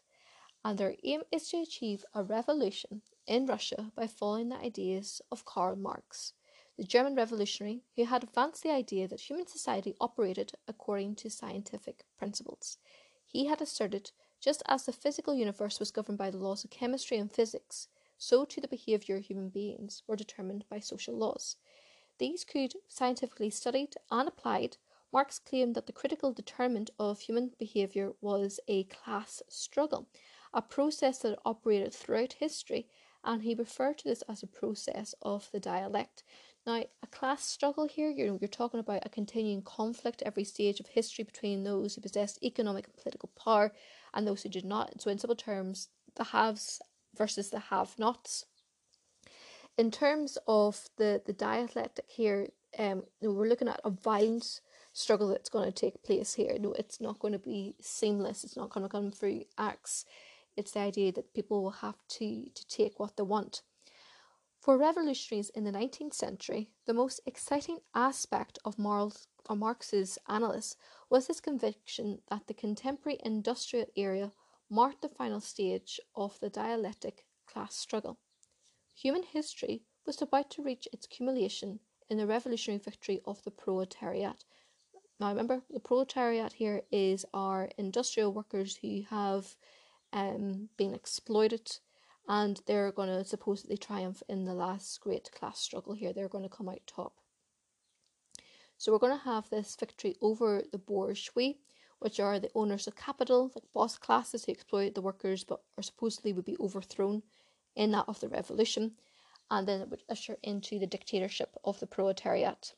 and their aim is to achieve a revolution in Russia by following the ideas of Karl Marx the German revolutionary, who had advanced the idea that human society operated according to scientific principles. He had asserted just as the physical universe was governed by the laws of chemistry and physics, so too the behaviour of human beings were determined by social laws. These could scientifically studied and applied. Marx claimed that the critical determinant of human behaviour was a class struggle, a process that operated throughout history, and he referred to this as a process of the dialect. Now, a class struggle here, you're, you're talking about a continuing conflict every stage of history between those who possessed economic and political power and those who did not. So, in simple terms, the haves versus the have nots. In terms of the, the dialectic here, um, we're looking at a violent struggle that's going to take place here. No, it's not going to be seamless, it's not going to come through acts. It's the idea that people will have to, to take what they want. For revolutionaries in the 19th century, the most exciting aspect of Marx's analysis was his conviction that the contemporary industrial era marked the final stage of the dialectic class struggle. Human history was about to reach its culmination in the revolutionary victory of the proletariat. Now, remember, the proletariat here is our industrial workers who have um, been exploited and they're going to supposedly triumph in the last great class struggle here. They're going to come out top. So we're going to have this victory over the bourgeoisie, which are the owners of capital, like boss classes who exploit the workers but are supposedly would be overthrown in that of the revolution, and then it would usher into the dictatorship of the proletariat.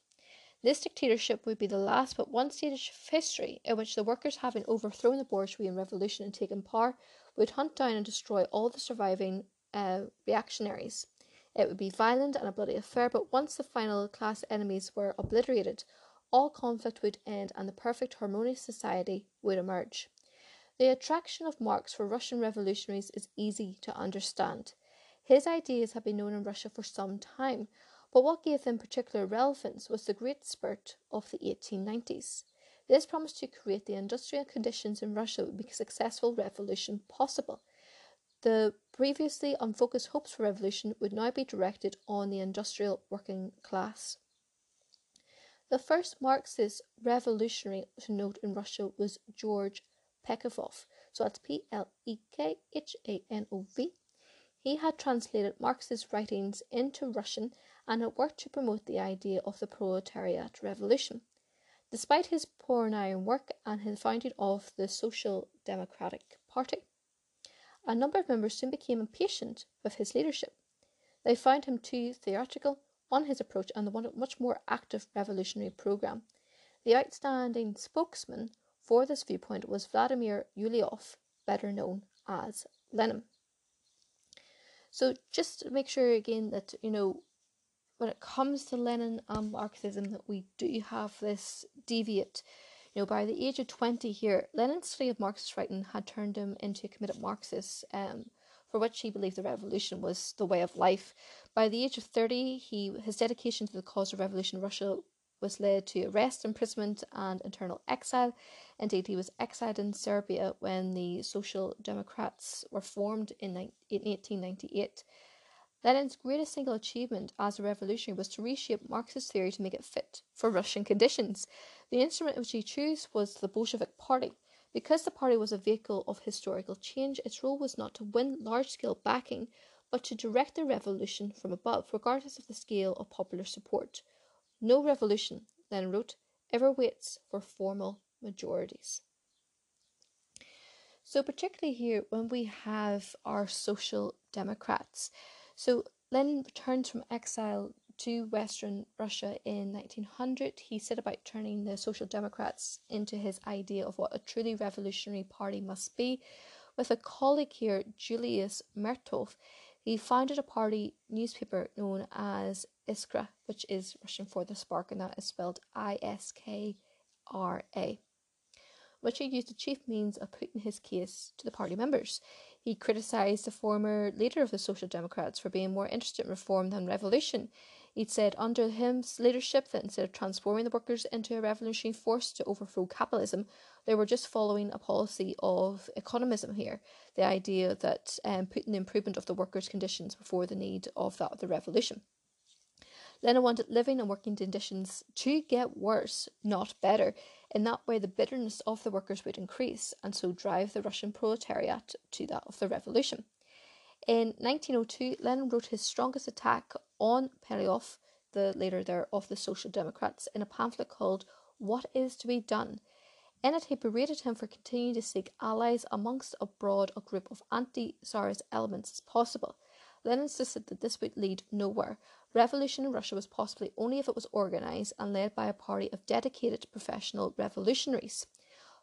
This dictatorship would be the last but one stage of history in which the workers, having overthrown the bourgeoisie in revolution and taken power, would hunt down and destroy all the surviving uh, reactionaries. It would be violent and a bloody affair, but once the final class enemies were obliterated, all conflict would end and the perfect harmonious society would emerge. The attraction of Marx for Russian revolutionaries is easy to understand. His ideas have been known in Russia for some time. But what gave them particular relevance was the great spurt of the 1890s. This promised to create the industrial conditions in Russia would make a successful revolution possible. The previously unfocused hopes for revolution would now be directed on the industrial working class. The first Marxist revolutionary to note in Russia was George Plekhanov. So that's P L E K H A N O V. He had translated Marx's writings into Russian and had worked to promote the idea of the proletariat revolution. Despite his pioneering work and his founding of the Social Democratic Party, a number of members soon became impatient with his leadership. They found him too theatrical on his approach and wanted a much more active revolutionary program. The outstanding spokesman for this viewpoint was Vladimir Ulyanov, better known as Lenin. So just to make sure again that you know when it comes to Lenin and Marxism that we do have this deviate. You know, by the age of 20 here, Lenin's study of Marxist writing had turned him into a committed Marxist, um, for which he believed the revolution was the way of life. By the age of 30, he his dedication to the cause of revolution in Russia was led to arrest, imprisonment, and internal exile. Indeed, he was exiled in Siberia when the Social Democrats were formed in, in 1898. Lenin's greatest single achievement as a revolutionary was to reshape Marxist theory to make it fit for Russian conditions. The instrument which he chose was the Bolshevik Party. Because the party was a vehicle of historical change, its role was not to win large scale backing, but to direct the revolution from above, regardless of the scale of popular support. No revolution, Lenin wrote, ever waits for formal majorities. So, particularly here, when we have our social democrats, so Lenin returned from exile to Western Russia in 1900. He set about turning the Social Democrats into his idea of what a truly revolutionary party must be. With a colleague here, Julius Martov, he founded a party newspaper known as Iskra, which is Russian for the spark, and that is spelled I S K R A which he used the chief means of putting his case to the party members. He criticised the former leader of the Social Democrats for being more interested in reform than revolution. He'd said under him's leadership that instead of transforming the workers into a revolutionary force to overthrow capitalism, they were just following a policy of economism here. The idea that um, putting the improvement of the workers' conditions before the need of that of the revolution. Lenin wanted living and working conditions to get worse, not better. In that way, the bitterness of the workers would increase and so drive the Russian proletariat to that of the revolution. In 1902, Lenin wrote his strongest attack on Plekhanov, the leader there of the Social Democrats, in a pamphlet called What is to be Done? In it, he berated him for continuing to seek allies amongst a broad a group of anti Tsarist elements as possible. Lenin insisted that this would lead nowhere, Revolution in Russia was possible only if it was organised and led by a party of dedicated professional revolutionaries.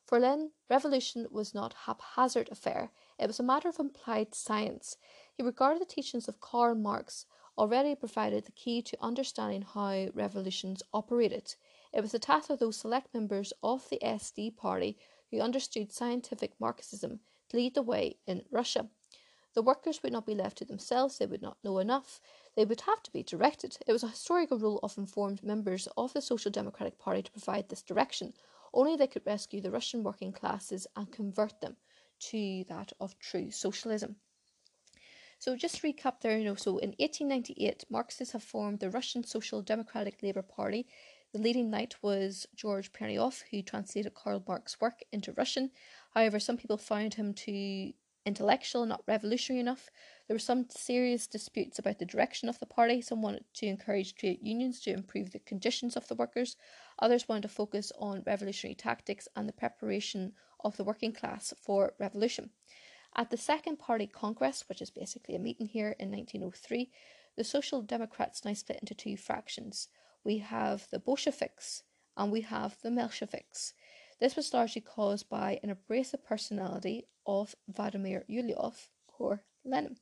For Lenin, revolution was not a haphazard affair, it was a matter of implied science. He regarded the teachings of Karl Marx already provided the key to understanding how revolutions operated. It was the task of those select members of the SD party who understood scientific Marxism to lead the way in Russia. The workers would not be left to themselves, they would not know enough, they would have to be directed. It was a historical rule of informed members of the Social Democratic Party to provide this direction. Only they could rescue the Russian working classes and convert them to that of true socialism. So just to recap there, you know, so in 1898, Marxists have formed the Russian Social Democratic Labour Party. The leading knight was George Plekhanov, who translated Karl Marx's work into Russian. However, some people found him to intellectual, not revolutionary enough. There were some serious disputes about the direction of the party. Some wanted to encourage trade unions to improve the conditions of the workers. Others wanted to focus on revolutionary tactics and the preparation of the working class for revolution. At the Second Party Congress, which is basically a meeting here in 1903, the Social Democrats now split into two fractions. We have the Bolsheviks and we have the Mensheviks. This was largely caused by an abrasive personality of Vladimir Ulyanov, or Lenin.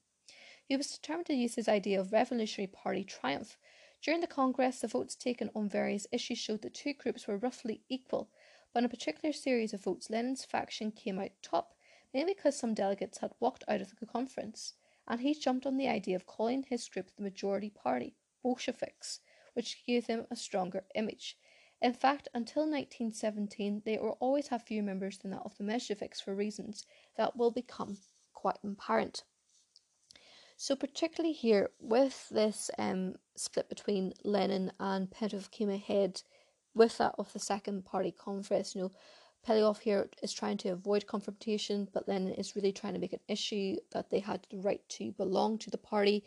He was determined to use his idea of revolutionary party triumph. During the Congress, the votes taken on various issues showed that two groups were roughly equal, but in a particular series of votes, Lenin's faction came out top, mainly because some delegates had walked out of the conference, and he jumped on the idea of calling his group the majority party, Bolsheviks, which gave them a stronger image. In fact, until 1917, they will always have fewer members than that of the Mensheviks for reasons that will become quite apparent. So, particularly here with this um, split between Lenin and Pentrov came ahead with that of the Second Party Congress, you know, Pelev here is trying to avoid confrontation, but Lenin is really trying to make an issue that they had the right to belong to the party.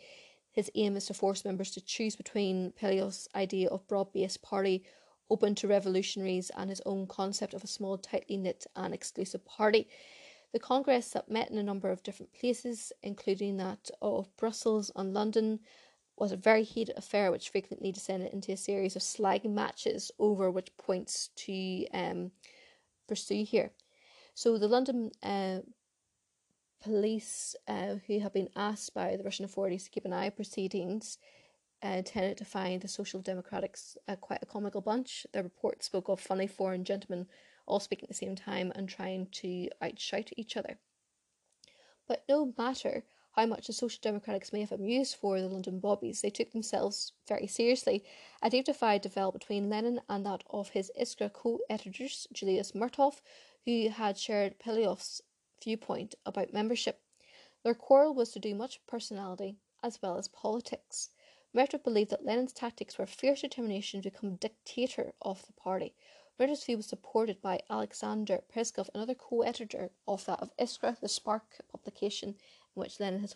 His aim is to force members to choose between Pelev's idea of broad-based party open to revolutionaries and his own concept of a small, tightly knit and exclusive party. The Congress that met in a number of different places, including that of Brussels and London, was a very heated affair which frequently descended into a series of slagging matches over which points to um, pursue here. So the London uh, police, uh, who have been asked by the Russian authorities to keep an eye on proceedings, uh, tended to find the Social Democrats uh, quite a comical bunch. Their report spoke of funny foreign gentlemen all speaking at the same time and trying to outshout each other. But no matter how much the Social Democrats may have amused for the London Bobbies, they took themselves very seriously. A deep divide developed between Lenin and that of his Iskra co editors, Julius Martov, who had shared Pelev's viewpoint about membership. Their quarrel was to do much personality as well as politics. Martov believed that Lenin's tactics were fierce determination to become dictator of the party. Martov's view was supported by Alexander Peskov, another co-editor of that of Iskra, the Spark publication in which Lenin has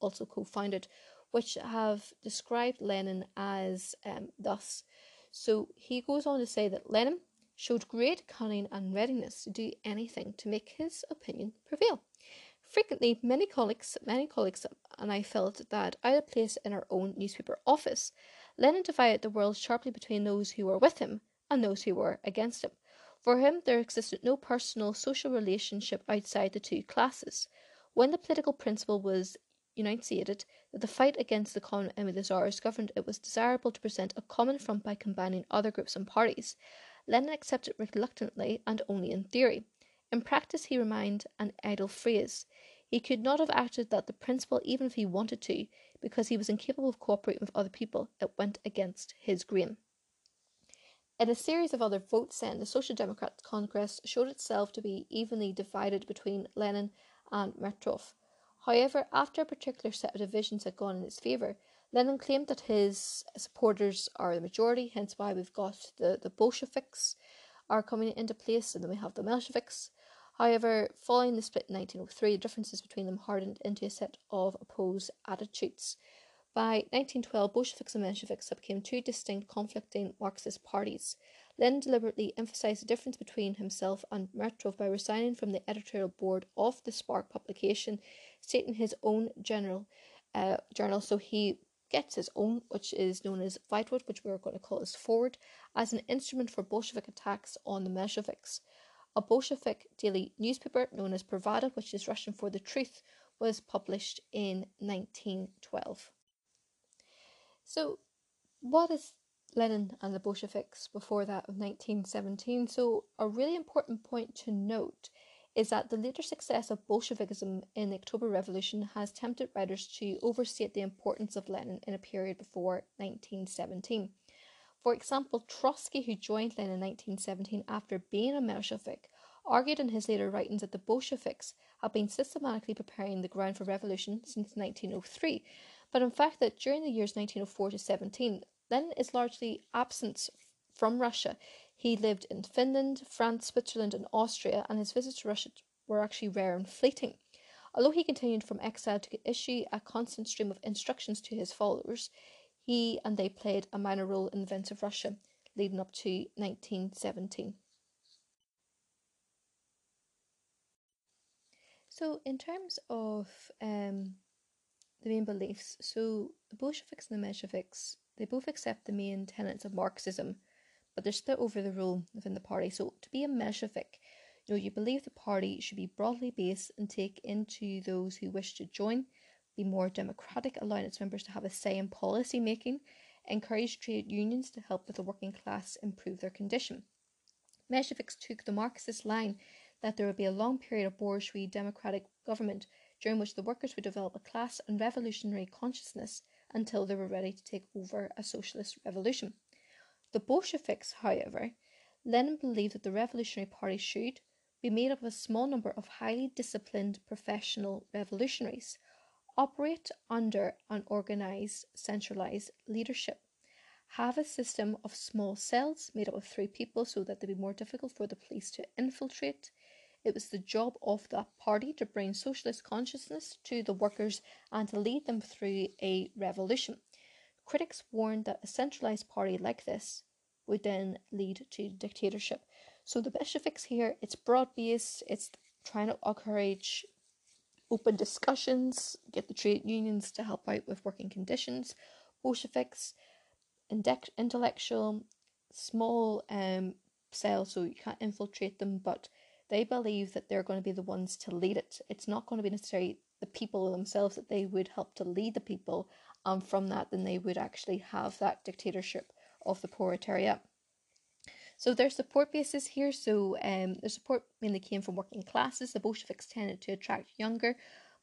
also co founded, which have described Lenin as um, thus. So he goes on to say that Lenin showed great cunning and readiness to do anything to make his opinion prevail. Frequently, many colleagues, many colleagues and I felt that I had a place in our own newspaper office, Lenin divided the world sharply between those who were with him and those who were against him. For him, there existed no personal social relationship outside the two classes. When the political principle was enunciated that the fight against the common enemy the Tsar's government, it was desirable to present a common front by combining other groups and parties. Lenin accepted reluctantly and only in theory. In practice, he remained an idle phrase. He could not have acted that the principle even if he wanted to, because he was incapable of cooperating with other people. It went against his grain. In a series of other votes, then, the Social Democrat Congress showed itself to be evenly divided between Lenin and Martov. However, after a particular set of divisions had gone in his favour, Lenin claimed that his supporters are the majority, hence why we've got the, the Bolsheviks are coming into place, and then we have the Mensheviks. However, following the split in 1903, the differences between them hardened into a set of opposed attitudes. By 1912, Bolsheviks and Mensheviks became two distinct, conflicting Marxist parties. Lenin deliberately emphasized the difference between himself and Martov by resigning from the editorial board of the Spark publication, stating his own general uh, journal. So he gets his own, which is known as Vytwoord, which we're going to call as Forward, as an instrument for Bolshevik attacks on the Mensheviks. A Bolshevik daily newspaper known as Pravda, which is Russian for the truth, was published in 1912. So, what is Lenin and the Bolsheviks before that of 1917. So, a really important point to note is that the later success of Bolshevism in the October Revolution has tempted writers to overstate the importance of Lenin in a period before 1917. For example, Trotsky, who joined Lenin in 1917 after being a Menshevik, argued in his later writings that the Bolsheviks had been systematically preparing the ground for revolution since 1903, but in fact that during the years 1904 to 17, Lenin is largely absent from Russia. He lived in Finland, France, Switzerland, and Austria, and his visits to Russia were actually rare and fleeting. Although he continued from exile to issue a constant stream of instructions to his followers, he and they played a minor role in the events of Russia leading up to 1917. So, in terms of um, the main beliefs, so the Bolsheviks and the Mensheviks they both accept the main tenets of Marxism, but they're split over the role within the party. So to be a Menshevik, you know, you believe the party should be broadly based and take into those who wish to join, be more democratic, its members to have a say in policy making, encourage trade unions to help with the working class improve their condition. Mensheviks took the Marxist line that there would be a long period of bourgeois democratic government during which the workers would develop a class and revolutionary consciousness until they were ready to take over a socialist revolution. The Bolsheviks, however, Lenin believed that the Revolutionary Party should be made up of a small number of highly disciplined professional revolutionaries, operate under an organized, centralized leadership, have a system of small cells made up of three people so that they'd be more difficult for the police to infiltrate. It was the job of that party to bring socialist consciousness to the workers and to lead them through a revolution. Critics warned that a centralized party like this would then lead to dictatorship. So the Bolsheviks here, it's broad based, it's trying to encourage open discussions, get the trade unions to help out with working conditions. Bolsheviks, intellectual, small um, cells, so you can't infiltrate them, but they believe that they're going to be the ones to lead it. It's not going to be necessarily the people themselves that they would help to lead the people, and from that, then they would actually have that dictatorship of the proletariat. So their support bases here, so um, their support mainly came from working classes. The Bolsheviks tended to attract younger,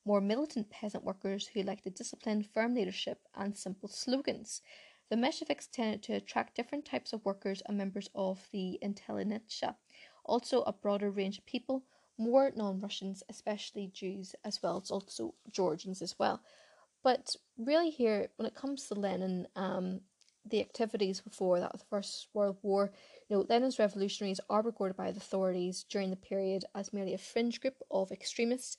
more militant peasant workers who liked the disciplined, firm leadership and simple slogans. The Mensheviks tended to attract different types of workers and members of the intelligentsia, also a broader range of people, more non Russians, especially Jews, as well as also Georgians as well. But really, here, when it comes to Lenin, um, the activities before that, of the First World War, you know, Lenin's revolutionaries are regarded by the authorities during the period as merely a fringe group of extremists.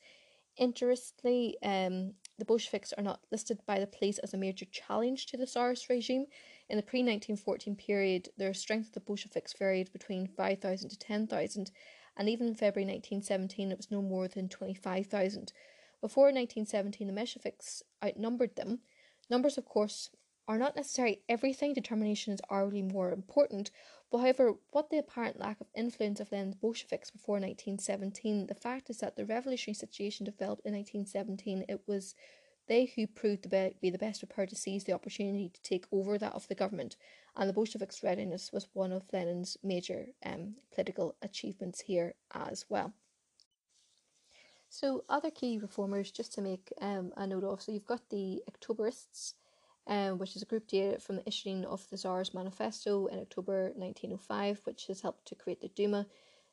Interestingly, um, the Bolsheviks are not listed by the police as a major challenge to the Tsarist regime. In the pre 1914 period, the strength of the Bolsheviks varied between 5,000 to 10,000, and even in February 1917, it was no more than 25,000. Before 1917, the Mensheviks outnumbered them. Numbers, of course, are not necessarily everything, determination is really more important. But however, what the apparent lack of influence of Lenin's Bolsheviks before 1917, the fact is that the revolutionary situation developed in 1917, it was they who proved to be the best prepared to seize the opportunity to take over that of the government, and the Bolsheviks' readiness was one of Lenin's major um, political achievements here as well. So, other key reformers, just to make um, a note of, so you've got the Octoberists, um, which is a group data from the issuing of the Tsar's manifesto in October 1905, which has helped to create the Duma.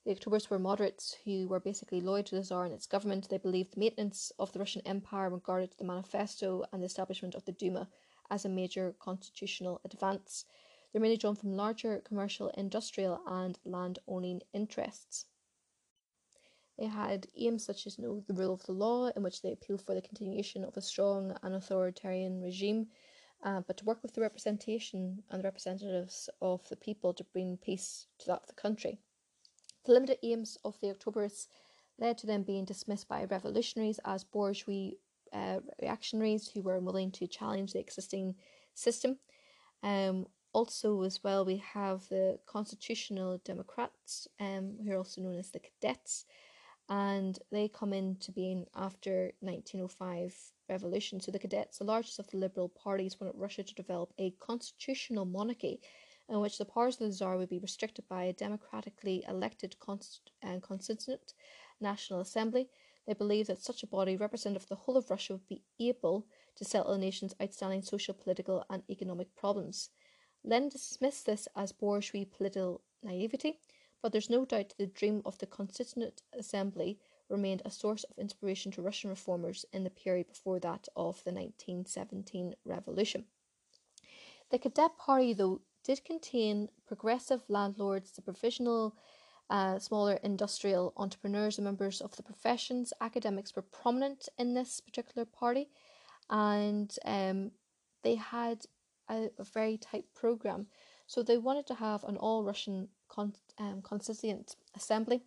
The Octobers were moderates who were basically loyal to the Tsar and its government. They believed the maintenance of the Russian Empire regarded the manifesto and the establishment of the Duma as a major constitutional advance. They're mainly drawn from larger commercial, industrial, and land owning interests. They had aims such as you know, the rule of the law, in which they appealed for the continuation of a strong and authoritarian regime uh, but to work with the representation and the representatives of the people to bring peace to that of the country. The limited aims of the Octoberists led to them being dismissed by revolutionaries as bourgeois uh, reactionaries who were unwilling to challenge the existing system. Um, also, as well, we have the constitutional democrats, um, who are also known as the cadets, and they come into being after 1905 revolution. So the cadets, the largest of the liberal parties, wanted Russia to develop a constitutional monarchy in which the powers of the Tsar would be restricted by a democratically elected const- and constituent National Assembly. They believed that such a body, representative of the whole of Russia, would be able to settle the nation's outstanding social, political, and economic problems. Lenin dismissed this as bourgeois political naivety, but there's no doubt the dream of the Constituent Assembly remained a source of inspiration to Russian reformers in the period before that of the 1917 revolution. The Cadet Party, though, did contain progressive landlords, the provisional uh, smaller industrial entrepreneurs and members of the professions. Academics were prominent in this particular party, and um, they had a, a, very tight program. So they wanted to have an all Russian con- um, constituent assembly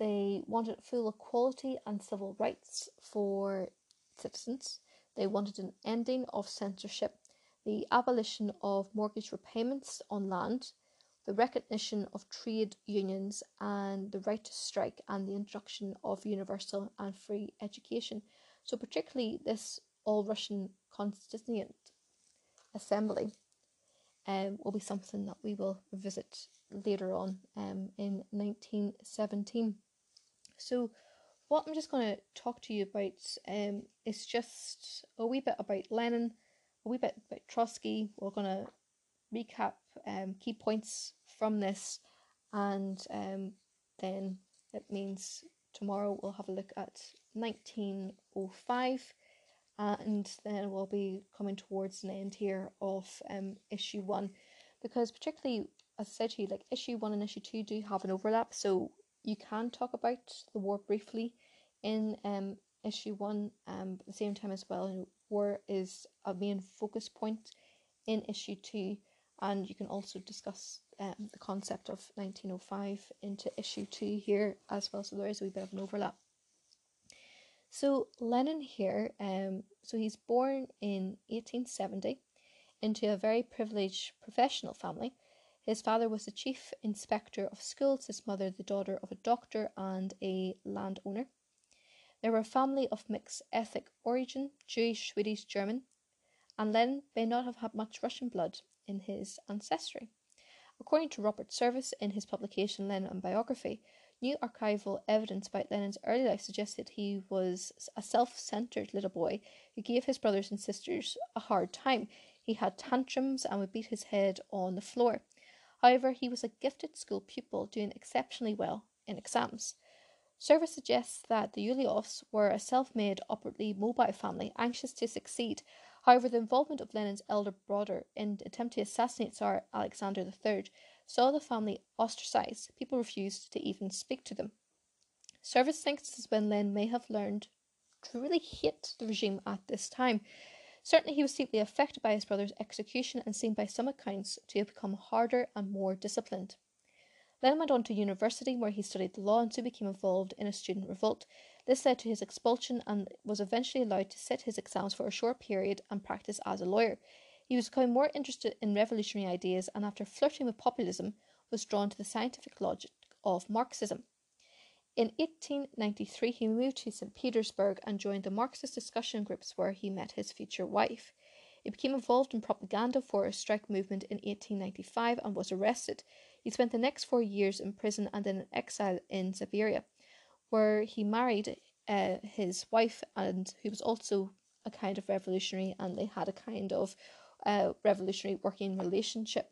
they wanted full equality and civil rights for citizens. They wanted an ending of censorship, the abolition of mortgage repayments on land, the recognition of trade unions, and the right to strike, and the introduction of universal and free education. So, particularly this all Russian Constituent Assembly um, will be something that we will revisit later on um, in 1917. So, what I'm just going to talk to you about um, is just a wee bit about Lenin a wee bit about Trotsky. We're going to recap um, key points from this, and um, then it means tomorrow we'll have a look at 1905 and then we'll be coming towards an end here of um, issue one because particularly as I said to you like issue one and issue two do have an overlap so you can talk about the war briefly in um, issue one um, at the same time as well war is a main focus point in issue two and you can also discuss um, the concept of 1905 into issue two here as well so there is a wee bit of an overlap so Lenin here, um, so he's born in 1870 into a very privileged professional family. His father was the chief inspector of schools, his mother the daughter of a doctor and a landowner. They were a family of mixed ethnic origin, Jewish, Swedish, German, and Lenin may not have had much Russian blood in his ancestry. According to Robert Service in his publication Lenin and Biography, New archival evidence about Lenin's early life suggested he was a self centered little boy who gave his brothers and sisters a hard time. He had tantrums and would beat his head on the floor. However, he was a gifted school pupil doing exceptionally well in exams. Service suggests that the Ulyanovs were a self made, upwardly mobile family anxious to succeed. However, the involvement of Lenin's elder brother in the attempt to assassinate Tsar Alexander III saw the family ostracized. People refused to even speak to them. Service thinks this is when Len may have learned to really hate the regime at this time. Certainly, he was deeply affected by his brother's execution and seemed by some accounts to have become harder and more disciplined. Len went on to university where he studied the law and soon became involved in a student revolt. This led to his expulsion and was eventually allowed to sit his exams for a short period and practice as a lawyer. He was becoming more interested in revolutionary ideas and, after flirting with populism, was drawn to the scientific logic of Marxism. In 1893, he moved to St. Petersburg and joined the Marxist discussion groups where he met his future wife. He became involved in propaganda for a strike movement in 1895 and was arrested. He spent the next four years in prison and in exile in Siberia, where he married uh, his wife, and who was also a kind of revolutionary, and they had a kind of uh, revolutionary working relationship.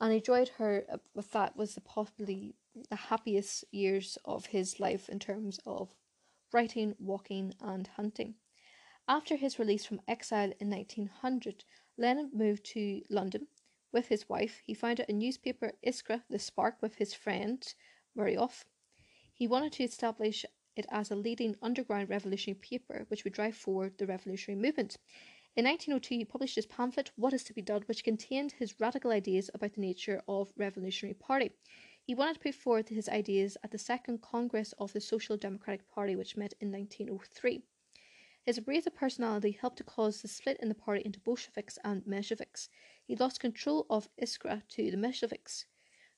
And I enjoyed her uh, with that was the possibly the happiest years of his life in terms of writing, walking, and hunting. After his release from exile in 1900, Lenin moved to London with his wife. He founded a newspaper, Iskra, The Spark, with his friend Martov. He wanted to establish it as a leading underground revolutionary paper which would drive forward the revolutionary movement. In 1902, he published his pamphlet, What is to be Done, which contained his radical ideas about the nature of revolutionary party. He wanted to put forward his ideas at the Second Congress of the Social Democratic Party, which met in 1903. His abrasive personality helped to cause the split in the party into Bolsheviks and Mensheviks. He lost control of Iskra to the Mensheviks.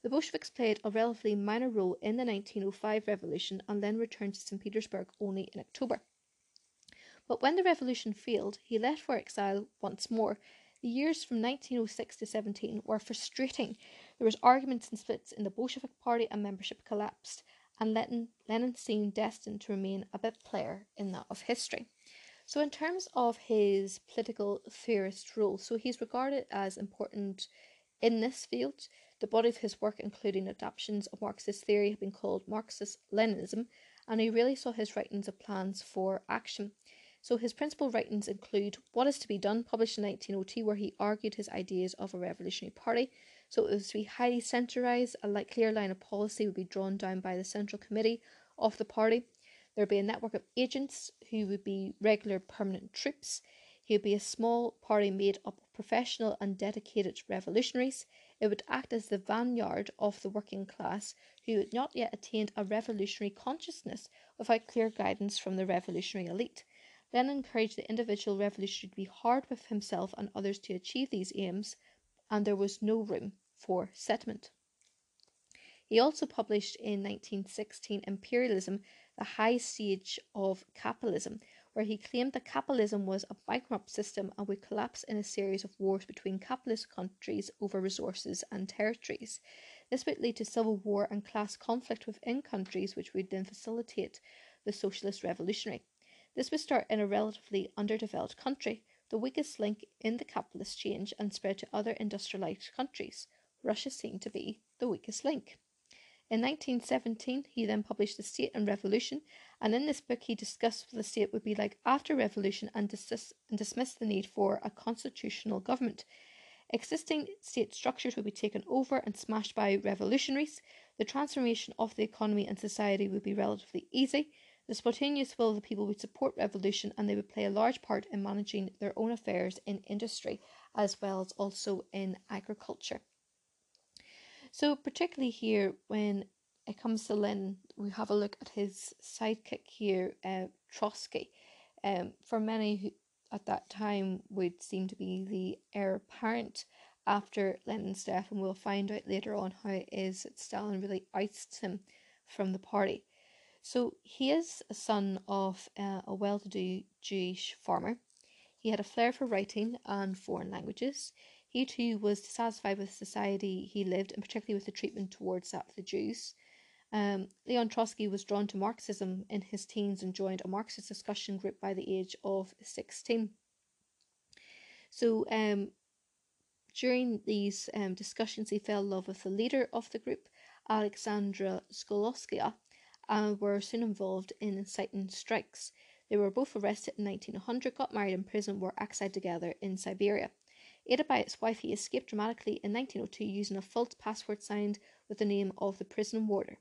The Bolsheviks played a relatively minor role in the 1905 revolution and then returned to St. Petersburg only in October. But when the revolution failed, he left for exile once more. The years from 1906 to 17 were frustrating. There was arguments and splits in the Bolshevik party and membership collapsed, and Lenin, Lenin seemed destined to remain a bit player in that of history. So, in terms of his political theorist role, so he's regarded as important in this field. The body of his work, including adaptations of Marxist theory, have been called Marxist Leninism, and he really saw his writings as plans for action. So his principal writings include What is to be Done, published in 1902, where he argued his ideas of a revolutionary party. So it was to be highly centralised, a clear line of policy would be drawn down by the central committee of the party. There would be a network of agents who would be regular permanent troops. He would be a small party made up of professional and dedicated revolutionaries. It would act as the vanguard of the working class who had not yet attained a revolutionary consciousness without clear guidance from the revolutionary elite. Lenin encouraged the individual revolutionary to be hard with himself and others to achieve these aims, and there was no room for settlement. He also published in 1916 Imperialism, the highest stage of capitalism, where he claimed that capitalism was a bankrupt system and would collapse in a series of wars between capitalist countries over resources and territories. This would lead to civil war and class conflict within countries, which would then facilitate the socialist revolutionary. This would start in a relatively underdeveloped country. the weakest link in the capitalist change and spread to other industrialized countries. Russia seemed to be the weakest link. In 1917, he then published The State and Revolution, and in this book, he discussed what the state would be like after revolution and, dis- and dismissed the need for a constitutional government. Existing state structures would be taken over and smashed by revolutionaries. The transformation of the economy and society would be relatively easy. The spontaneous will of the people would support revolution and they would play a large part in managing their own affairs in industry as well as also in agriculture. So, particularly here, when it comes to Lenin, we have a look at his sidekick here, uh, Trotsky. Um, for many who at that time would seem to be the heir apparent after Lenin's death, and we'll find out later on how it is that Stalin really ousts him from the party. So he is a son of uh, a well to do Jewish farmer. He had a flair for writing and foreign languages. He too was dissatisfied with the society he lived, and particularly with the treatment towards that of the Jews. Um, Leon Trotsky was drawn to Marxism in his teens and joined a Marxist discussion group by the age of 16. So, um, during these um, discussions, he fell in love with the leader of the group, Alexandra Sokolovskaya, and were soon involved in inciting strikes. They were both arrested in 1900, got married in prison, were exiled together in Siberia. Aided by his wife, he escaped dramatically in 1902 using a false passport signed with the name of the prison warder.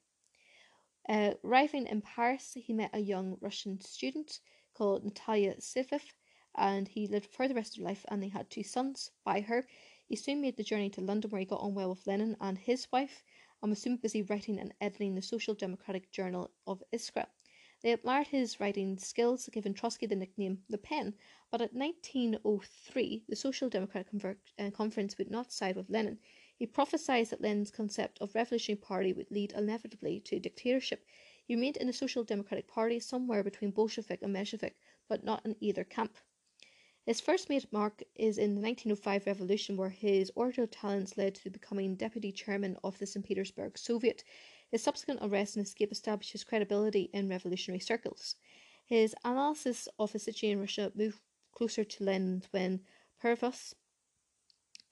Uh, arriving in Paris, he met a young Russian student called Natalia Sivlev, and he lived for the rest of his life, and they had two sons by her. He soon made the journey to London, where he got on well with Lenin and his wife, and was soon busy writing and editing the Social Democratic Journal of Iskra. They admired his writing skills, giving Trotsky the nickname the Pen, but at 1903 the Social Democratic uh, Conference would not side with Lenin. He prophesied that Lenin's concept of revolutionary party would lead inevitably to dictatorship. He remained in the Social Democratic Party somewhere between Bolshevik and Menshevik, but not in either camp. His first made mark is in the 1905 revolution, where his oratorial talents led to becoming deputy chairman of the St. Petersburg Soviet. His subsequent arrest and escape established his credibility in revolutionary circles. His analysis of the situation in Russia moved closer to Lenin's when Parvus,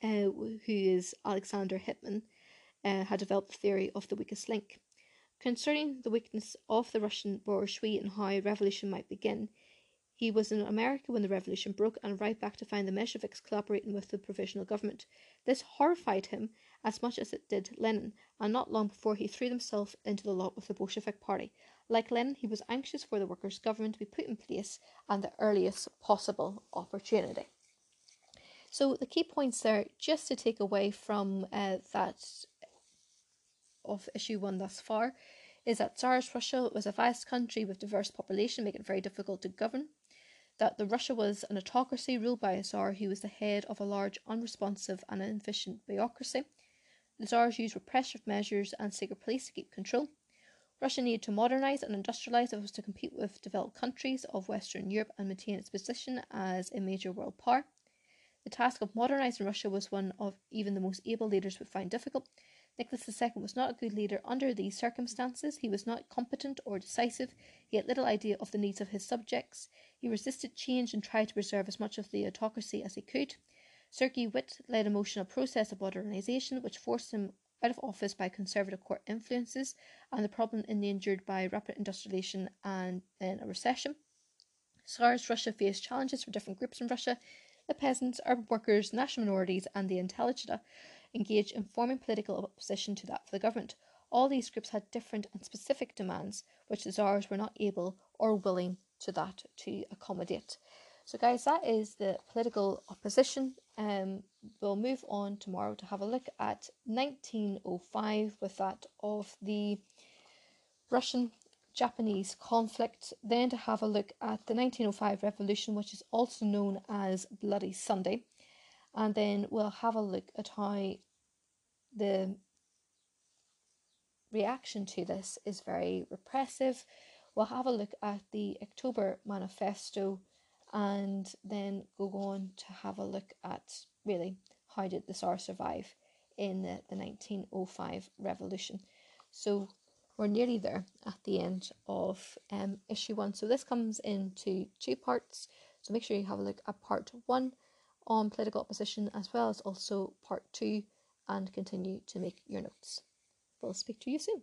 uh, who is Alexander Helphand, uh, had developed the theory of the weakest link. Concerning the weakness of the Russian bourgeoisie and how revolution might begin, he was in America when the revolution broke and arrived back to find the Mensheviks collaborating with the provisional government. This horrified him as much as it did Lenin, and not long before he threw himself into the lot with the Bolshevik Party. Like Lenin, he was anxious for the workers' government to be put in place and the earliest possible opportunity. So the key points there, just to take away from uh, that of issue one thus far, is that Tsarist Russia was a vast country with diverse population, making it very difficult to govern that the Russia was an autocracy ruled by a Tsar who was the head of a large, unresponsive, and inefficient bureaucracy. The Tsars used repressive measures and secret police to keep control. Russia needed to modernise and industrialise if it was to compete with developed countries of Western Europe and maintain its position as a major world power. The task of modernising Russia was one of even the most able leaders would find difficult, Nicholas II was not a good leader under these circumstances. He was not competent or decisive. He had little idea of the needs of his subjects. He resisted change and tried to preserve as much of the autocracy as he could. Sergei Witte led a motional process of modernisation which forced him out of office by conservative court influences and the problem endangered by rapid industrialization and then a recession. Tsarist Russia faced challenges for different groups in Russia the peasants, urban workers, national minorities, and the intelligentsia engaged in forming political opposition to that for the government. All these groups had different and specific demands, which the Tsars were not able or willing to that to accommodate. So, guys, that is the political opposition. Um, we'll move on tomorrow to have a look at 1905 with that of the Russian Japanese conflict, then to have a look at the 1905 revolution, which is also known as Bloody Sunday, and then we'll have a look at how the reaction to this is very repressive. We'll have a look at the October Manifesto and then go on to have a look at really how did the Tsar survive in the, the 1905 revolution. So we're nearly there at the end of um, issue one. So this comes into two parts. So make sure you have a look at part one on political opposition as well as also part two and continue to make your notes. We'll speak to you soon.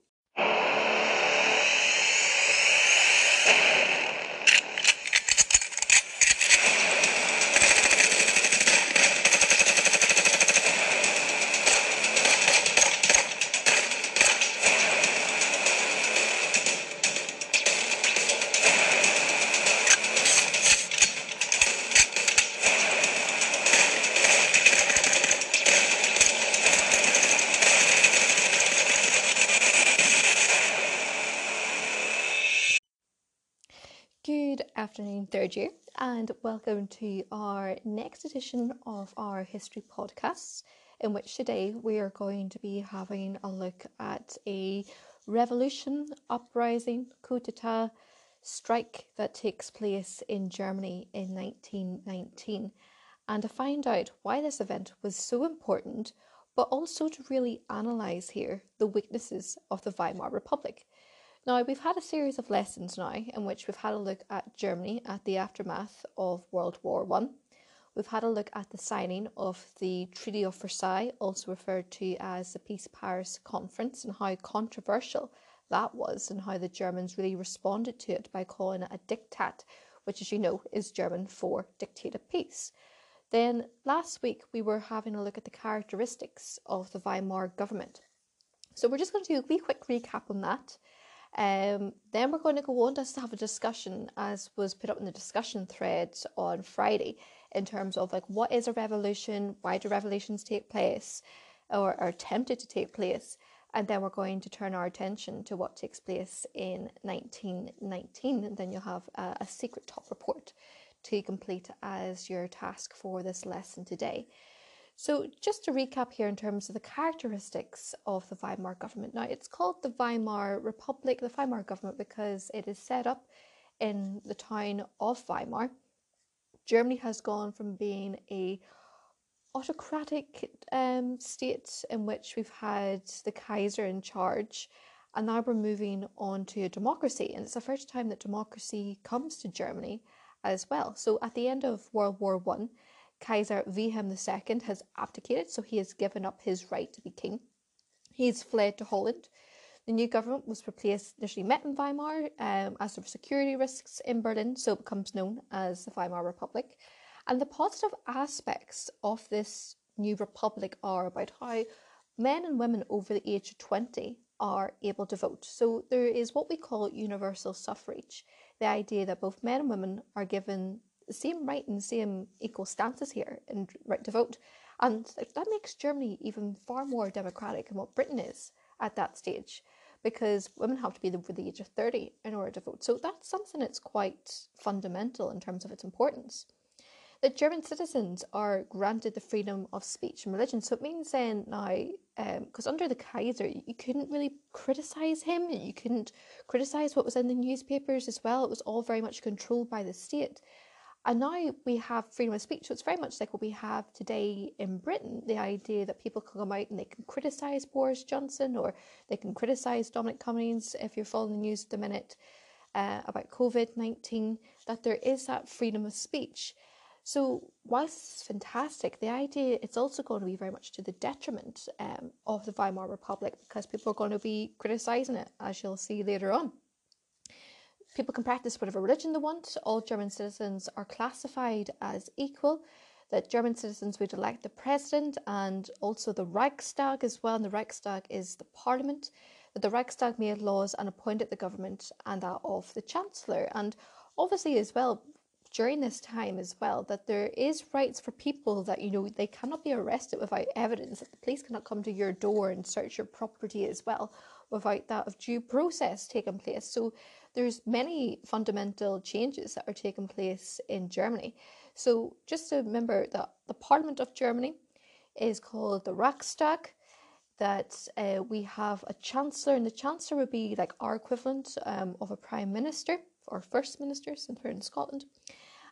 Good afternoon, third year, and welcome to our next edition of our history podcasts. In which today we are going to be having a look at a revolution, uprising, coup d'etat, strike that takes place in Germany in 1919, and to find out why this event was so important, but also to really analyse here the weaknesses of the Weimar Republic. Now, we've had a series of lessons now in which we've had a look at Germany at the aftermath of World War One. We've had a look at the signing of the Treaty of Versailles, also referred to as the Peace Paris Conference, and how controversial that was, and how the Germans really responded to it by calling it a diktat, which, as you know, is German for dictated peace. Then last week we were having a look at the characteristics of the Weimar government. So we're just going to do a wee quick recap on that. Um, then we're going to go on to have a discussion, as was put up in the discussion thread on Friday, in terms of like what is a revolution, why do revolutions take place, or are attempted to take place, and then we're going to turn our attention to what takes place in 1919, and then you'll have a, a secret top report to complete as your task for this lesson today. So, just to recap here in terms of the characteristics of the Weimar government. Now, it's called the Weimar Republic, the Weimar government, because it is set up in the town of Weimar. Germany has gone from being a autocratic um, state in which we've had the Kaiser in charge, and now we're moving on to a democracy. And it's the first time that democracy comes to Germany as well. So, at the end of World War One, Kaiser Wilhelm II has abdicated, so he has given up his right to be king. He's fled to Holland. The new government was replaced, initially met in Weimar um, as there were security risks in Berlin, so it becomes known as the Weimar Republic. And the positive aspects of this new republic are about how men and women over the age of 20 are able to vote. So there is what we call universal suffrage, the idea that both men and women are given same right and same equal stances here and right to vote. And that makes Germany even far more democratic than what Britain is at that stage because women have to be over the age of 30 in order to vote. So that's something that's quite fundamental in terms of its importance. That German citizens are granted the freedom of speech and religion. So it means then now, because um, under the Kaiser, you couldn't really criticise him, you couldn't criticise what was in the newspapers as well. It was all very much controlled by the state. And now we have freedom of speech. So it's very much like what we have today in Britain the idea that people can come out and they can criticise Boris Johnson or they can criticise Dominic Cummings if you're following the news at the minute uh, about COVID 19, that there is that freedom of speech. So, whilst it's fantastic, the idea it's also going to be very much to the detriment um, of the Weimar Republic because people are going to be criticising it, as you'll see later on. People can practice whatever religion they want. All German citizens are classified as equal. That German citizens would elect the president and also the Reichstag as well. And the Reichstag is the parliament. That the Reichstag made laws and appointed the government and that of the chancellor. And obviously, as well, during this time as well that there is rights for people that you know they cannot be arrested without evidence that the police cannot come to your door and search your property as well without that of due process taking place so there's many fundamental changes that are taking place in Germany. So just to remember that the Parliament of Germany is called the Reichstag. That uh, we have a chancellor, and the chancellor would be like our equivalent um, of a prime minister or first minister, since we're in Scotland.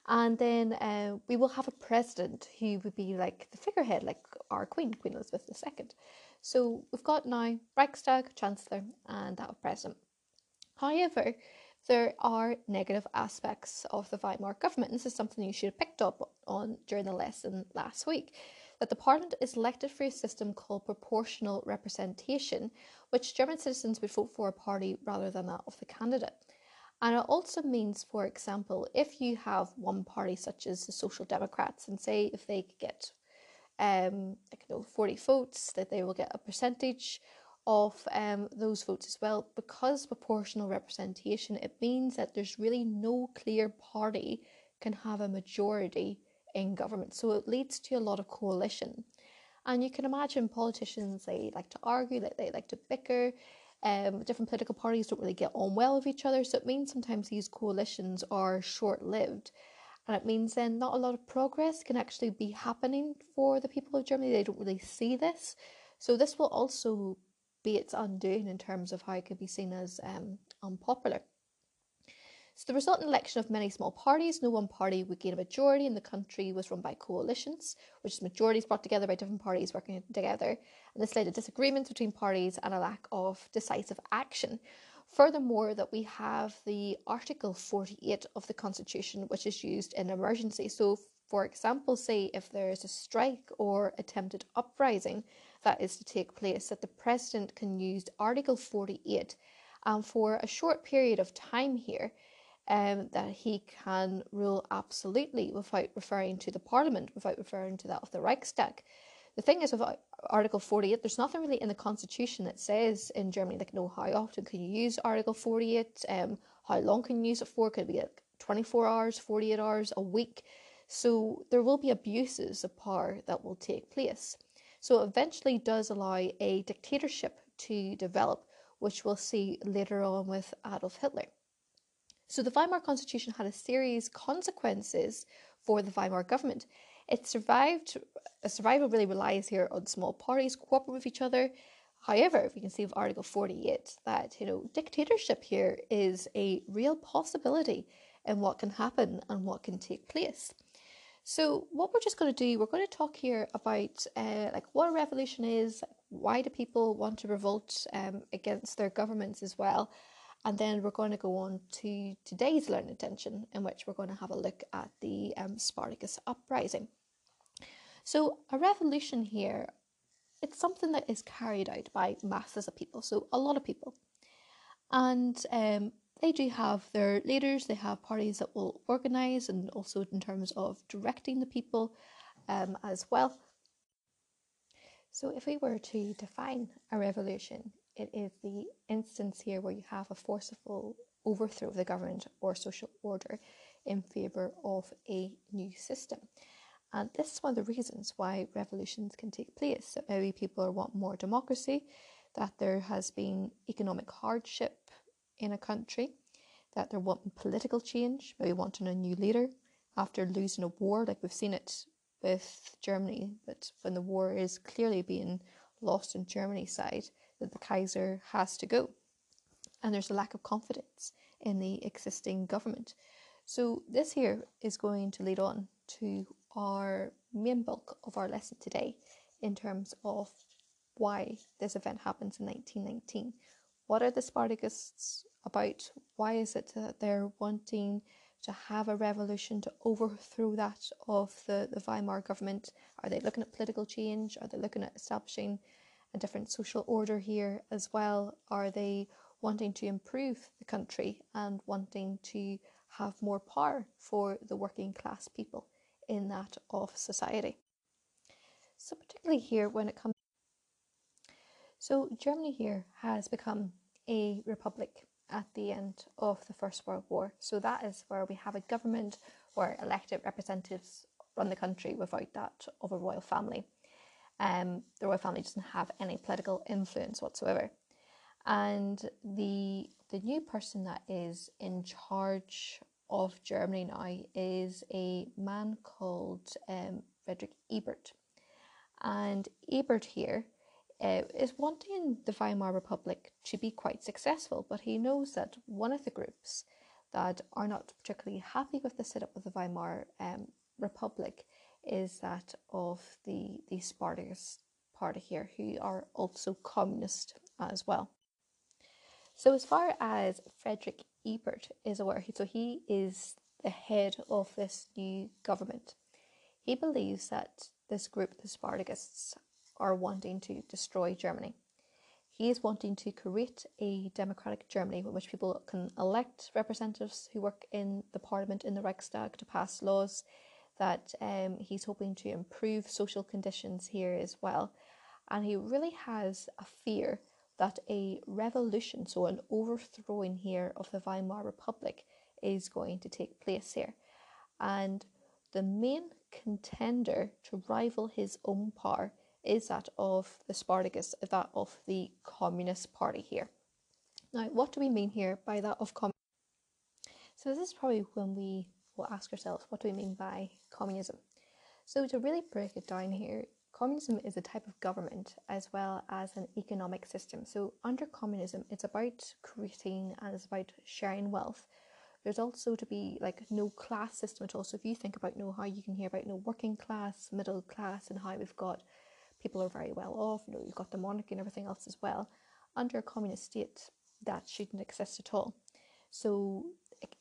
And then uh, we will have a president who would be like the figurehead, like our Queen, Queen Elizabeth II. So we've got now Reichstag, Chancellor, and that of President. However, there are negative aspects of the Weimar government. This is something you should have picked up on during the lesson last week. That the parliament is elected through a system called proportional representation, which German citizens would vote for a party rather than that of the candidate. And it also means, for example, if you have one party such as the Social Democrats, and say if they get um, like, you know, 40 votes, that they will get a percentage of um, those votes as well. Because proportional representation, it means that there's really no clear party can have a majority in government. So it leads to a lot of coalition. And you can imagine politicians, they like to argue, they, they like to bicker. Um, different political parties don't really get on well with each other. So it means sometimes these coalitions are short lived. And it means then not a lot of progress can actually be happening for the people of Germany. They don't really see this. So this will also be its undoing in terms of how it could be seen as um, unpopular. So the resultant election of many small parties, no one party would gain a majority in the country was run by coalitions, which is majorities brought together by different parties working together. And this led to disagreements between parties and a lack of decisive action. Furthermore, that we have the Article 48 of the Constitution, which is used in emergency. So, for example, say if there is a strike or attempted uprising that is to take place, that the President can use Article 48 and um, for a short period of time here, um, that he can rule absolutely without referring to the Parliament, without referring to that of the Reichstag. The thing is, with Article 48, there's nothing really in the Constitution that says in Germany, like, no, how often can you use Article 48? Um, how long can you use it for? Could it be like 24 hours, 48 hours, a week? So there will be abuses of power that will take place. So it eventually does allow a dictatorship to develop, which we'll see later on with Adolf Hitler. So the Weimar Constitution had a series consequences for the Weimar government. It survived, a survival really relies here on small parties cooperating with each other. However, we can see with Article 48 that, you know, dictatorship here is a real possibility in what can happen and what can take place. So, what we're just going to do, we're going to talk here about uh, like what a revolution is, why do people want to revolt um, against their governments as well, and then we're going to go on to today's learning intention, in which we're going to have a look at the um, Spartacus uprising. So, a revolution here, it's something that is carried out by masses of people, so a lot of people. And um, they do have their leaders, they have parties that will organise, and also in terms of directing the people um, as well. So, if we were to define a revolution, it is the instance here where you have a forceful overthrow of the government or social order in favour of a new system. And this is one of the reasons why revolutions can take place. So maybe people want more democracy, that there has been economic hardship in a country, that they're wanting political change, maybe wanting a new leader after losing a war, like we've seen it with Germany, but when the war is clearly being lost on Germany's side, that the Kaiser has to go. And there's a lack of confidence in the existing government. So, this here is going to lead on to our main bulk of our lesson today in terms of why this event happens in 1919. What are the Spartacists about? Why is it that they're wanting to have a revolution to overthrow that of the, the Weimar government? Are they looking at political change? Are they looking at establishing a different social order here as well? Are they wanting to improve the country and wanting to have more power for the working class people in that of society? So, particularly here when it comes. So, Germany here has become a republic at the end of the First World War. So, that is where we have a government where elected representatives run the country without that of a royal family. Um, the royal family doesn't have any political influence whatsoever. And the the new person that is in charge of Germany now is a man called um, Frederick Ebert. And Ebert here uh, is wanting the Weimar Republic to be quite successful, but he knows that one of the groups that are not particularly happy with the setup of the Weimar um, Republic is that of the, the Spartacus party here, who are also communist as well. So, as far as Frederick Ebert is aware, so he is the head of this new government. He believes that this group, the Spartakists, are wanting to destroy Germany. He is wanting to create a democratic Germany in which people can elect representatives who work in the parliament in the Reichstag to pass laws. That um, he's hoping to improve social conditions here as well. And he really has a fear that a revolution, so an overthrowing here of the Weimar Republic, is going to take place here. And the main contender to rival his own power is that of the Spartacus, that of the Communist Party here. Now, what do we mean here by that of communism? So, this is probably when we will ask ourselves, what do we mean by communism? So, to really break it down here, communism is a type of government as well as an economic system. So, under communism, it's about creating and it's about sharing wealth. There's also to be like no class system at all. So, if you think about you know how you can hear about no working class, middle class, and how we've got people are very well off, you know, you've got the monarchy and everything else as well. Under a communist state, that shouldn't exist at all. So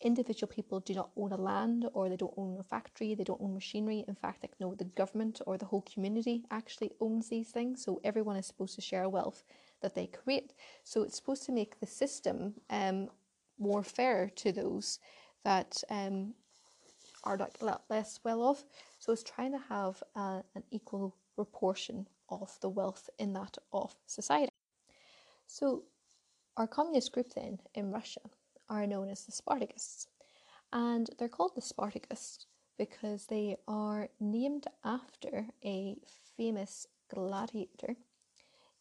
individual people do not own a land or they don't own a factory, they don't own machinery. In fact, like no, the government or the whole community actually owns these things. So everyone is supposed to share wealth that they create. So it's supposed to make the system um, more fair to those that um, are like less well off. So it's trying to have uh, an equal proportion of the wealth in that of society. So, our communist group then in Russia are known as the Spartakists, and they're called the Spartakists because they are named after a famous gladiator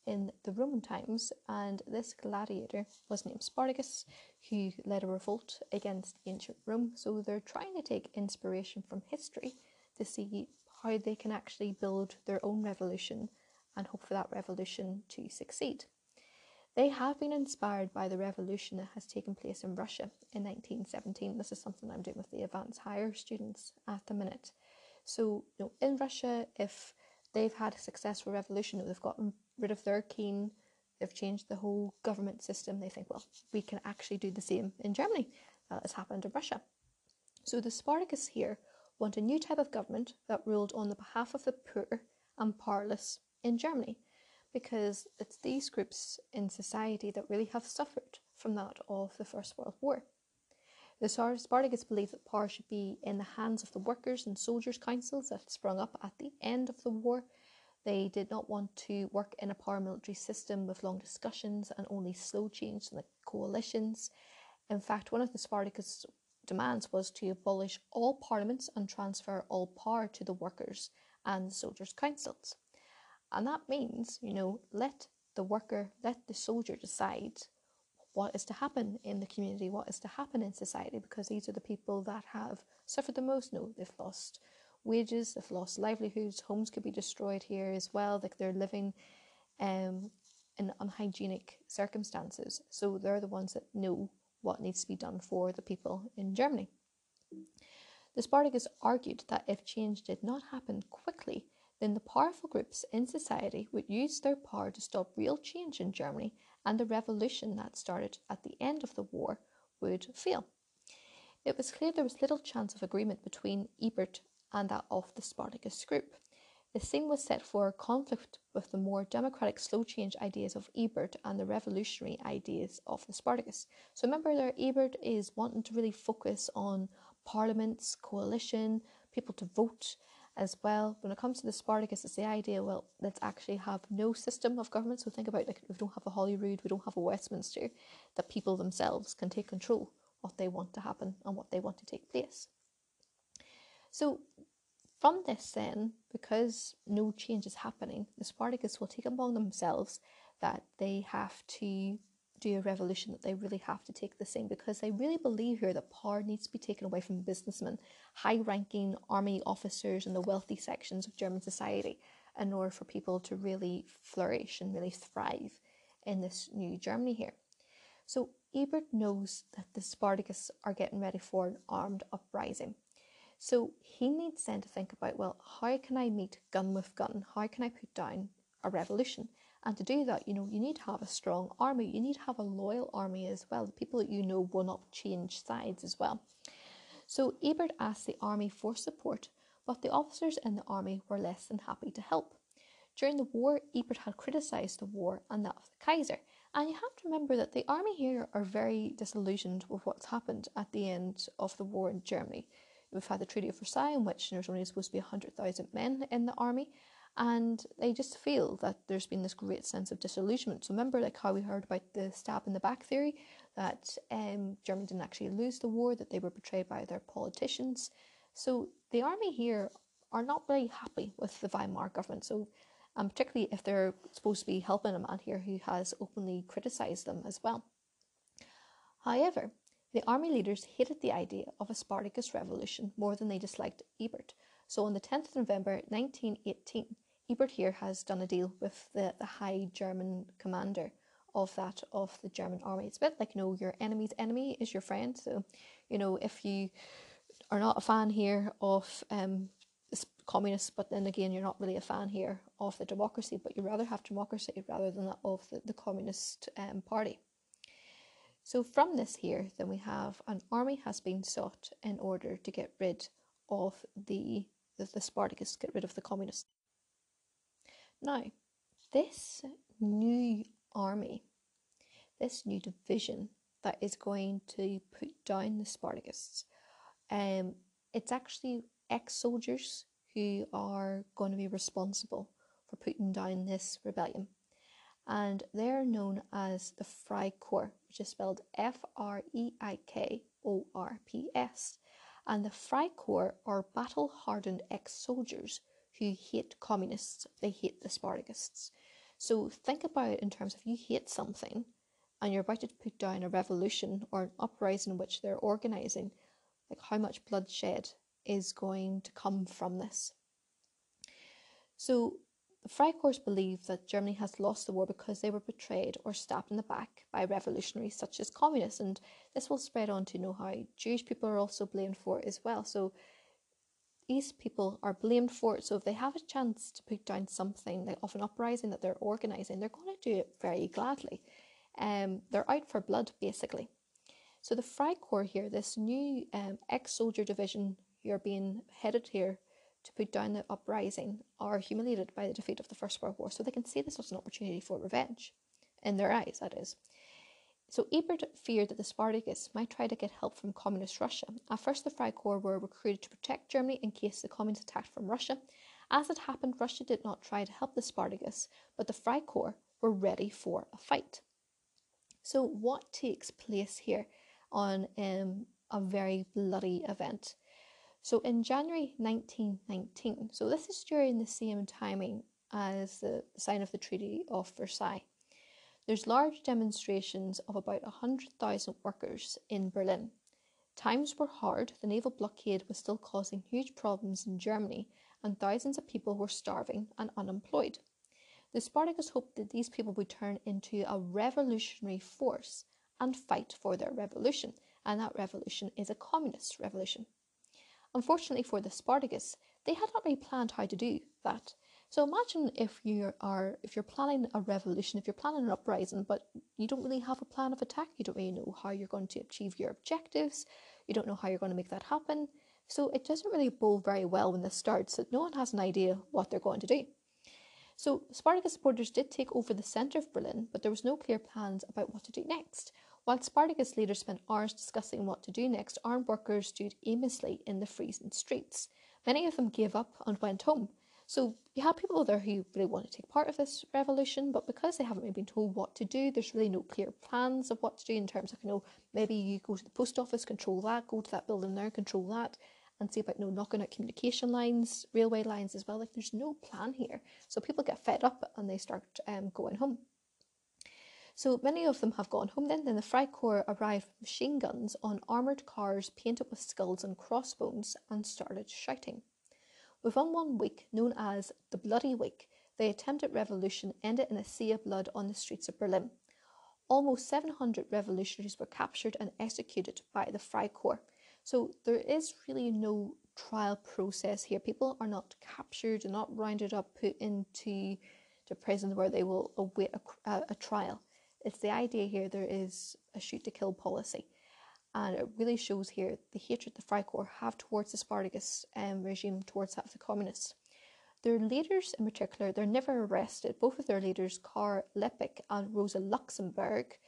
in the Roman times, and this gladiator was named Spartacus, who led a revolt against ancient Rome. So they're trying to take inspiration from history to see how they can actually build their own revolution and hope for that revolution to succeed. They have been inspired by the revolution that has taken place in Russia in 1917. This is something I'm doing with the advanced higher students at the minute. So, you know, in Russia, if they've had a successful revolution, they've gotten rid of their king, they've changed the whole government system, they think, well, we can actually do the same in Germany. That has happened in Russia. So the Spartacus here want a new type of government that ruled on the behalf of the poor and powerless in Germany, because it's these groups in society that really have suffered from that of the First World War. The Spartacus believed that power should be in the hands of the workers and soldiers' councils that sprung up at the end of the war. They did not want to work in a parliamentary system with long discussions and only slow change in the coalitions. In fact, one of the Spartacus demands was to abolish all parliaments and transfer all power to the workers and soldiers' councils. And that means, you know, let the worker, let the soldier decide what is to happen in the community, what is to happen in society, because these are the people that have suffered the most. No, they've lost wages, they've lost livelihoods, homes could be destroyed here as well, like they're living um, in unhygienic circumstances. So they're the ones that know what needs to be done for the people in Germany. The Spartacus argued that if change did not happen quickly, then the powerful groups in society would use their power to stop real change in Germany, and the revolution that started at the end of the war would fail. It was clear there was little chance of agreement between Ebert and that of the Spartacus group. The scene was set for a conflict with the more democratic slow change ideas of Ebert and the revolutionary ideas of the Spartacus. So remember there Ebert is wanting to really focus on parliaments, coalition, people to vote as well. When it comes to the Spartacus, it's the idea, well, let's actually have no system of government. So think about like we don't have a Holyrood, we don't have a Westminster, that people themselves can take control what they want to happen and what they want to take place. So from this, then, because no change is happening, the Spartacus will take upon themselves that they have to do a revolution, that they really have to take the same, because they really believe here that power needs to be taken away from businessmen, high ranking army officers, and the wealthy sections of German society in order for people to really flourish and really thrive in this new Germany here. So Ebert knows that the Spartacus are getting ready for an armed uprising. So he needs then to think about well, how can I meet gun with gun? How can I put down a revolution? And to do that, you know, you need to have a strong army. You need to have a loyal army as well. The people that you know will not change sides as well. So Ebert asked the army for support, but the officers in the army were less than happy to help. During the war, Ebert had criticised the war and that of the Kaiser. And you have to remember that the army here are very disillusioned with what's happened at the end of the war in Germany. We've had the Treaty of Versailles, in which there's only supposed to be 100,000 men in the army, and they just feel that there's been this great sense of disillusionment. So remember, like how we heard about the stab in the back theory, that um, Germany didn't actually lose the war, that they were betrayed by their politicians. So the army here are not very happy with the Weimar government. So, um, particularly if they're supposed to be helping a man here who has openly criticised them as well. However, the army leaders hated the idea of a Spartacus revolution more than they disliked Ebert. So on the 10th of November 1918, Ebert here has done a deal with the, the High German commander of that of the German army. It's a bit like you know your enemy's enemy is your friend. So, you know, if you are not a fan here of um communists, but then again you're not really a fan here of the democracy, but you rather have democracy rather than that of the, the communist um, party. So from this here, then we have an army has been sought in order to get rid of the the, the Spartacus, get rid of the communists. Now, this new army, this new division that is going to put down the Spartacists, um, it's actually ex soldiers who are going to be responsible for putting down this rebellion. And they're known as the Freikorps, which is spelled F R E I K O R P S. And the Freikorps are battle hardened ex soldiers who hate communists, they hate the Spartacists. So think about in terms of you hate something and you're about to put down a revolution or an uprising which they're organising, like how much bloodshed is going to come from this. So the Freikorps believe that Germany has lost the war because they were betrayed or stabbed in the back by revolutionaries such as communists, and this will spread on to know how Jewish people are also blamed for it as well. So these people are blamed for it. So if they have a chance to put down something like of an uprising that they're organising, they're going to do it very gladly. Um, they're out for blood basically. So the Fry Freikorps here, this new um, ex-soldier division who are being headed here to put down the uprising, are humiliated by the defeat of the First World War. So they can see this as an opportunity for revenge, in their eyes, that is. So Ebert feared that the Spartacus might try to get help from communist Russia. At first, the Freikorps were recruited to protect Germany in case the communists attacked from Russia. As it happened, Russia did not try to help the Spartacus, but the Freikorps were ready for a fight. So, what takes place here on um, a very bloody event? So, in January 1919, so this is during the same timing as the sign of the Treaty of Versailles. There's large demonstrations of about 100,000 workers in Berlin. Times were hard, the naval blockade was still causing huge problems in Germany, and thousands of people were starving and unemployed. The Spartacus hoped that these people would turn into a revolutionary force and fight for their revolution, and that revolution is a communist revolution. Unfortunately for the Spartacus, they had not really planned how to do that. So imagine if you are if you're planning a revolution, if you're planning an uprising, but you don't really have a plan of attack, you don't really know how you're going to achieve your objectives, you don't know how you're going to make that happen. So it doesn't really bowl very well when this starts. So no one has an idea what they're going to do. So Spartacus supporters did take over the centre of Berlin, but there was no clear plans about what to do next. While Spartacus leaders spent hours discussing what to do next, armed workers stood aimlessly in the freezing streets. Many of them gave up and went home. So you have people there who really want to take part of this revolution, but because they haven't really been told what to do, there's really no clear plans of what to do in terms of, you know, maybe you go to the post office, control that, go to that building there, control that, and see about you know knocking out communication lines, railway lines as well. Like there's no plan here. So people get fed up and they start um, going home. So many of them have gone home then. Then the Freikorps arrived with machine guns on armoured cars painted with skulls and crossbones and started shouting. Within one week, known as the Bloody Week, the attempted revolution ended in a sea of blood on the streets of Berlin. Almost 700 revolutionaries were captured and executed by the Freikorps. So there is really no trial process here. People are not captured not rounded up, put into the prison where they will await a, a, uh, a trial. It's the idea here there is a shoot to kill policy. And it really shows here the hatred the Freikorps have towards the Spartacus um, regime, towards that of the communists. Their leaders, in particular, they're never arrested. Both of their leaders, Karl Liebknecht and Rosa Luxemburg,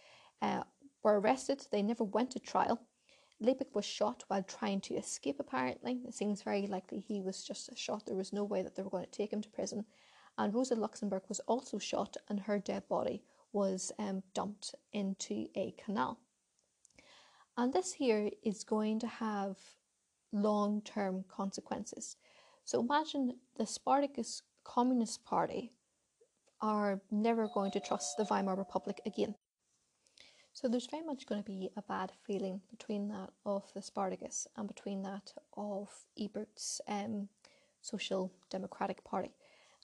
uh, were arrested. They never went to trial. Liebknecht was shot while trying to escape, apparently. It seems very likely he was just shot. There was no way that they were going to take him to prison. And Rosa Luxemburg was also shot, and her dead body was um, dumped into a canal. And this here is going to have long term consequences. So imagine the Spartacus Communist Party are never going to trust the Weimar Republic again. So there's very much going to be a bad feeling between that of the Spartacus and between that of Ebert's um, Social Democratic Party.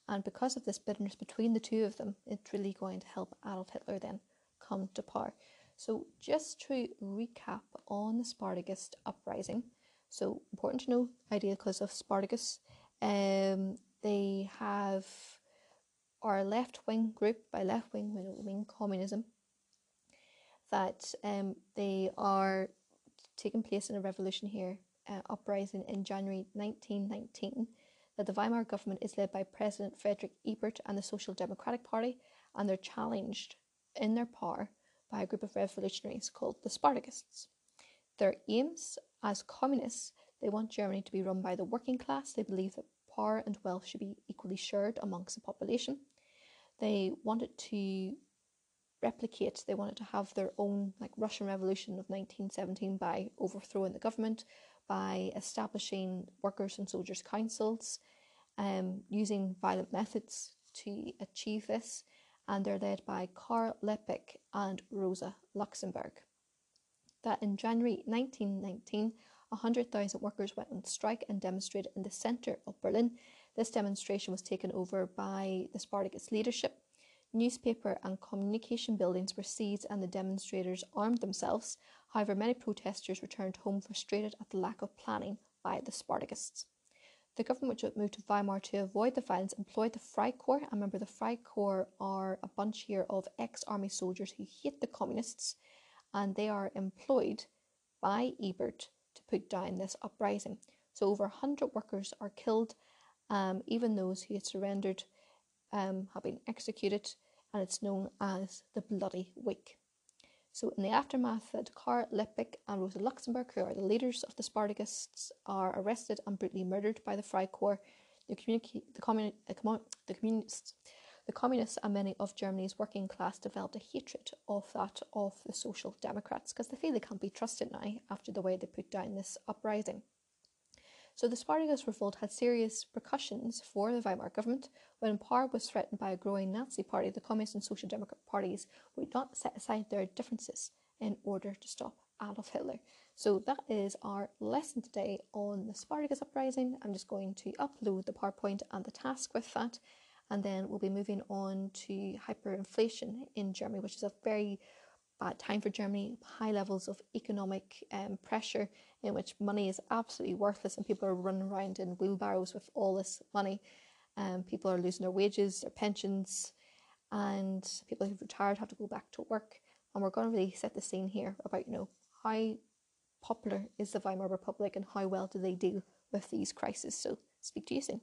And because of this bitterness between the two of them, it's really going to help Adolf Hitler then come to power. So, just to recap on the Spartacist uprising, so important to know idea because of Spartacus, um, they have our left wing group by left wing we mean communism that um, they are taking place in a revolution here uh, uprising in January 1919 that the Weimar government is led by President Frederick Ebert and the Social Democratic Party, and they're challenged in their power by a group of revolutionaries called the Spartacists. Their aims as communists, they want Germany to be run by the working class. They believe that power and wealth should be equally shared amongst the population. They wanted to replicate, they wanted to have their own like Russian Revolution of 1917 by overthrowing the government, by establishing workers and soldiers' councils, um, using violent methods to achieve this, and they're led by Karl Liebknecht and Rosa Luxemburg. That in January 1919, 100,000 workers went on strike and demonstrated in the centre of Berlin. This demonstration was taken over by the Spartacus leadership. Newspaper and communication buildings were seized and the demonstrators armed themselves. However, many protesters returned home frustrated at the lack of planning by the Spartacists. The government, which moved to Weimar to avoid the violence, employed the Freikorps. And remember, the Freikorps are a bunch here of ex army soldiers who hate the communists, and they are employed by Ebert to put down this uprising. So, over 100 workers are killed, um, even those who had surrendered um, have been executed, and it's known as the Bloody Week. So, in the aftermath, Karl Liebknecht and Rosa Luxemburg, who are the leaders of the Spartacists, are arrested and brutally murdered by the Freikorps. The, the, communi- the communists, the communists, and many of Germany's working class developed a hatred of that of the Social Democrats because they feel they can't be trusted now after the way they put down this uprising. So the Spartacus revolt had serious repercussions for the Weimar government. When power was threatened by a growing Nazi party, the Communist and Social Democrat parties would not set aside their differences in order to stop Adolf Hitler. So that is our lesson today on the Spartacus uprising. I'm just going to upload the PowerPoint and the task with that, and then we'll be moving on to hyperinflation in Germany, which is a very bad time for Germany, high levels of economic um, pressure in which money is absolutely worthless and people are running around in wheelbarrows with all this money. Um, people are losing their wages, their pensions, and people who've retired have to go back to work. And we're going to really set the scene here about, you know, how popular is the Weimar Republic and how well do they deal with these crises. So speak to you soon.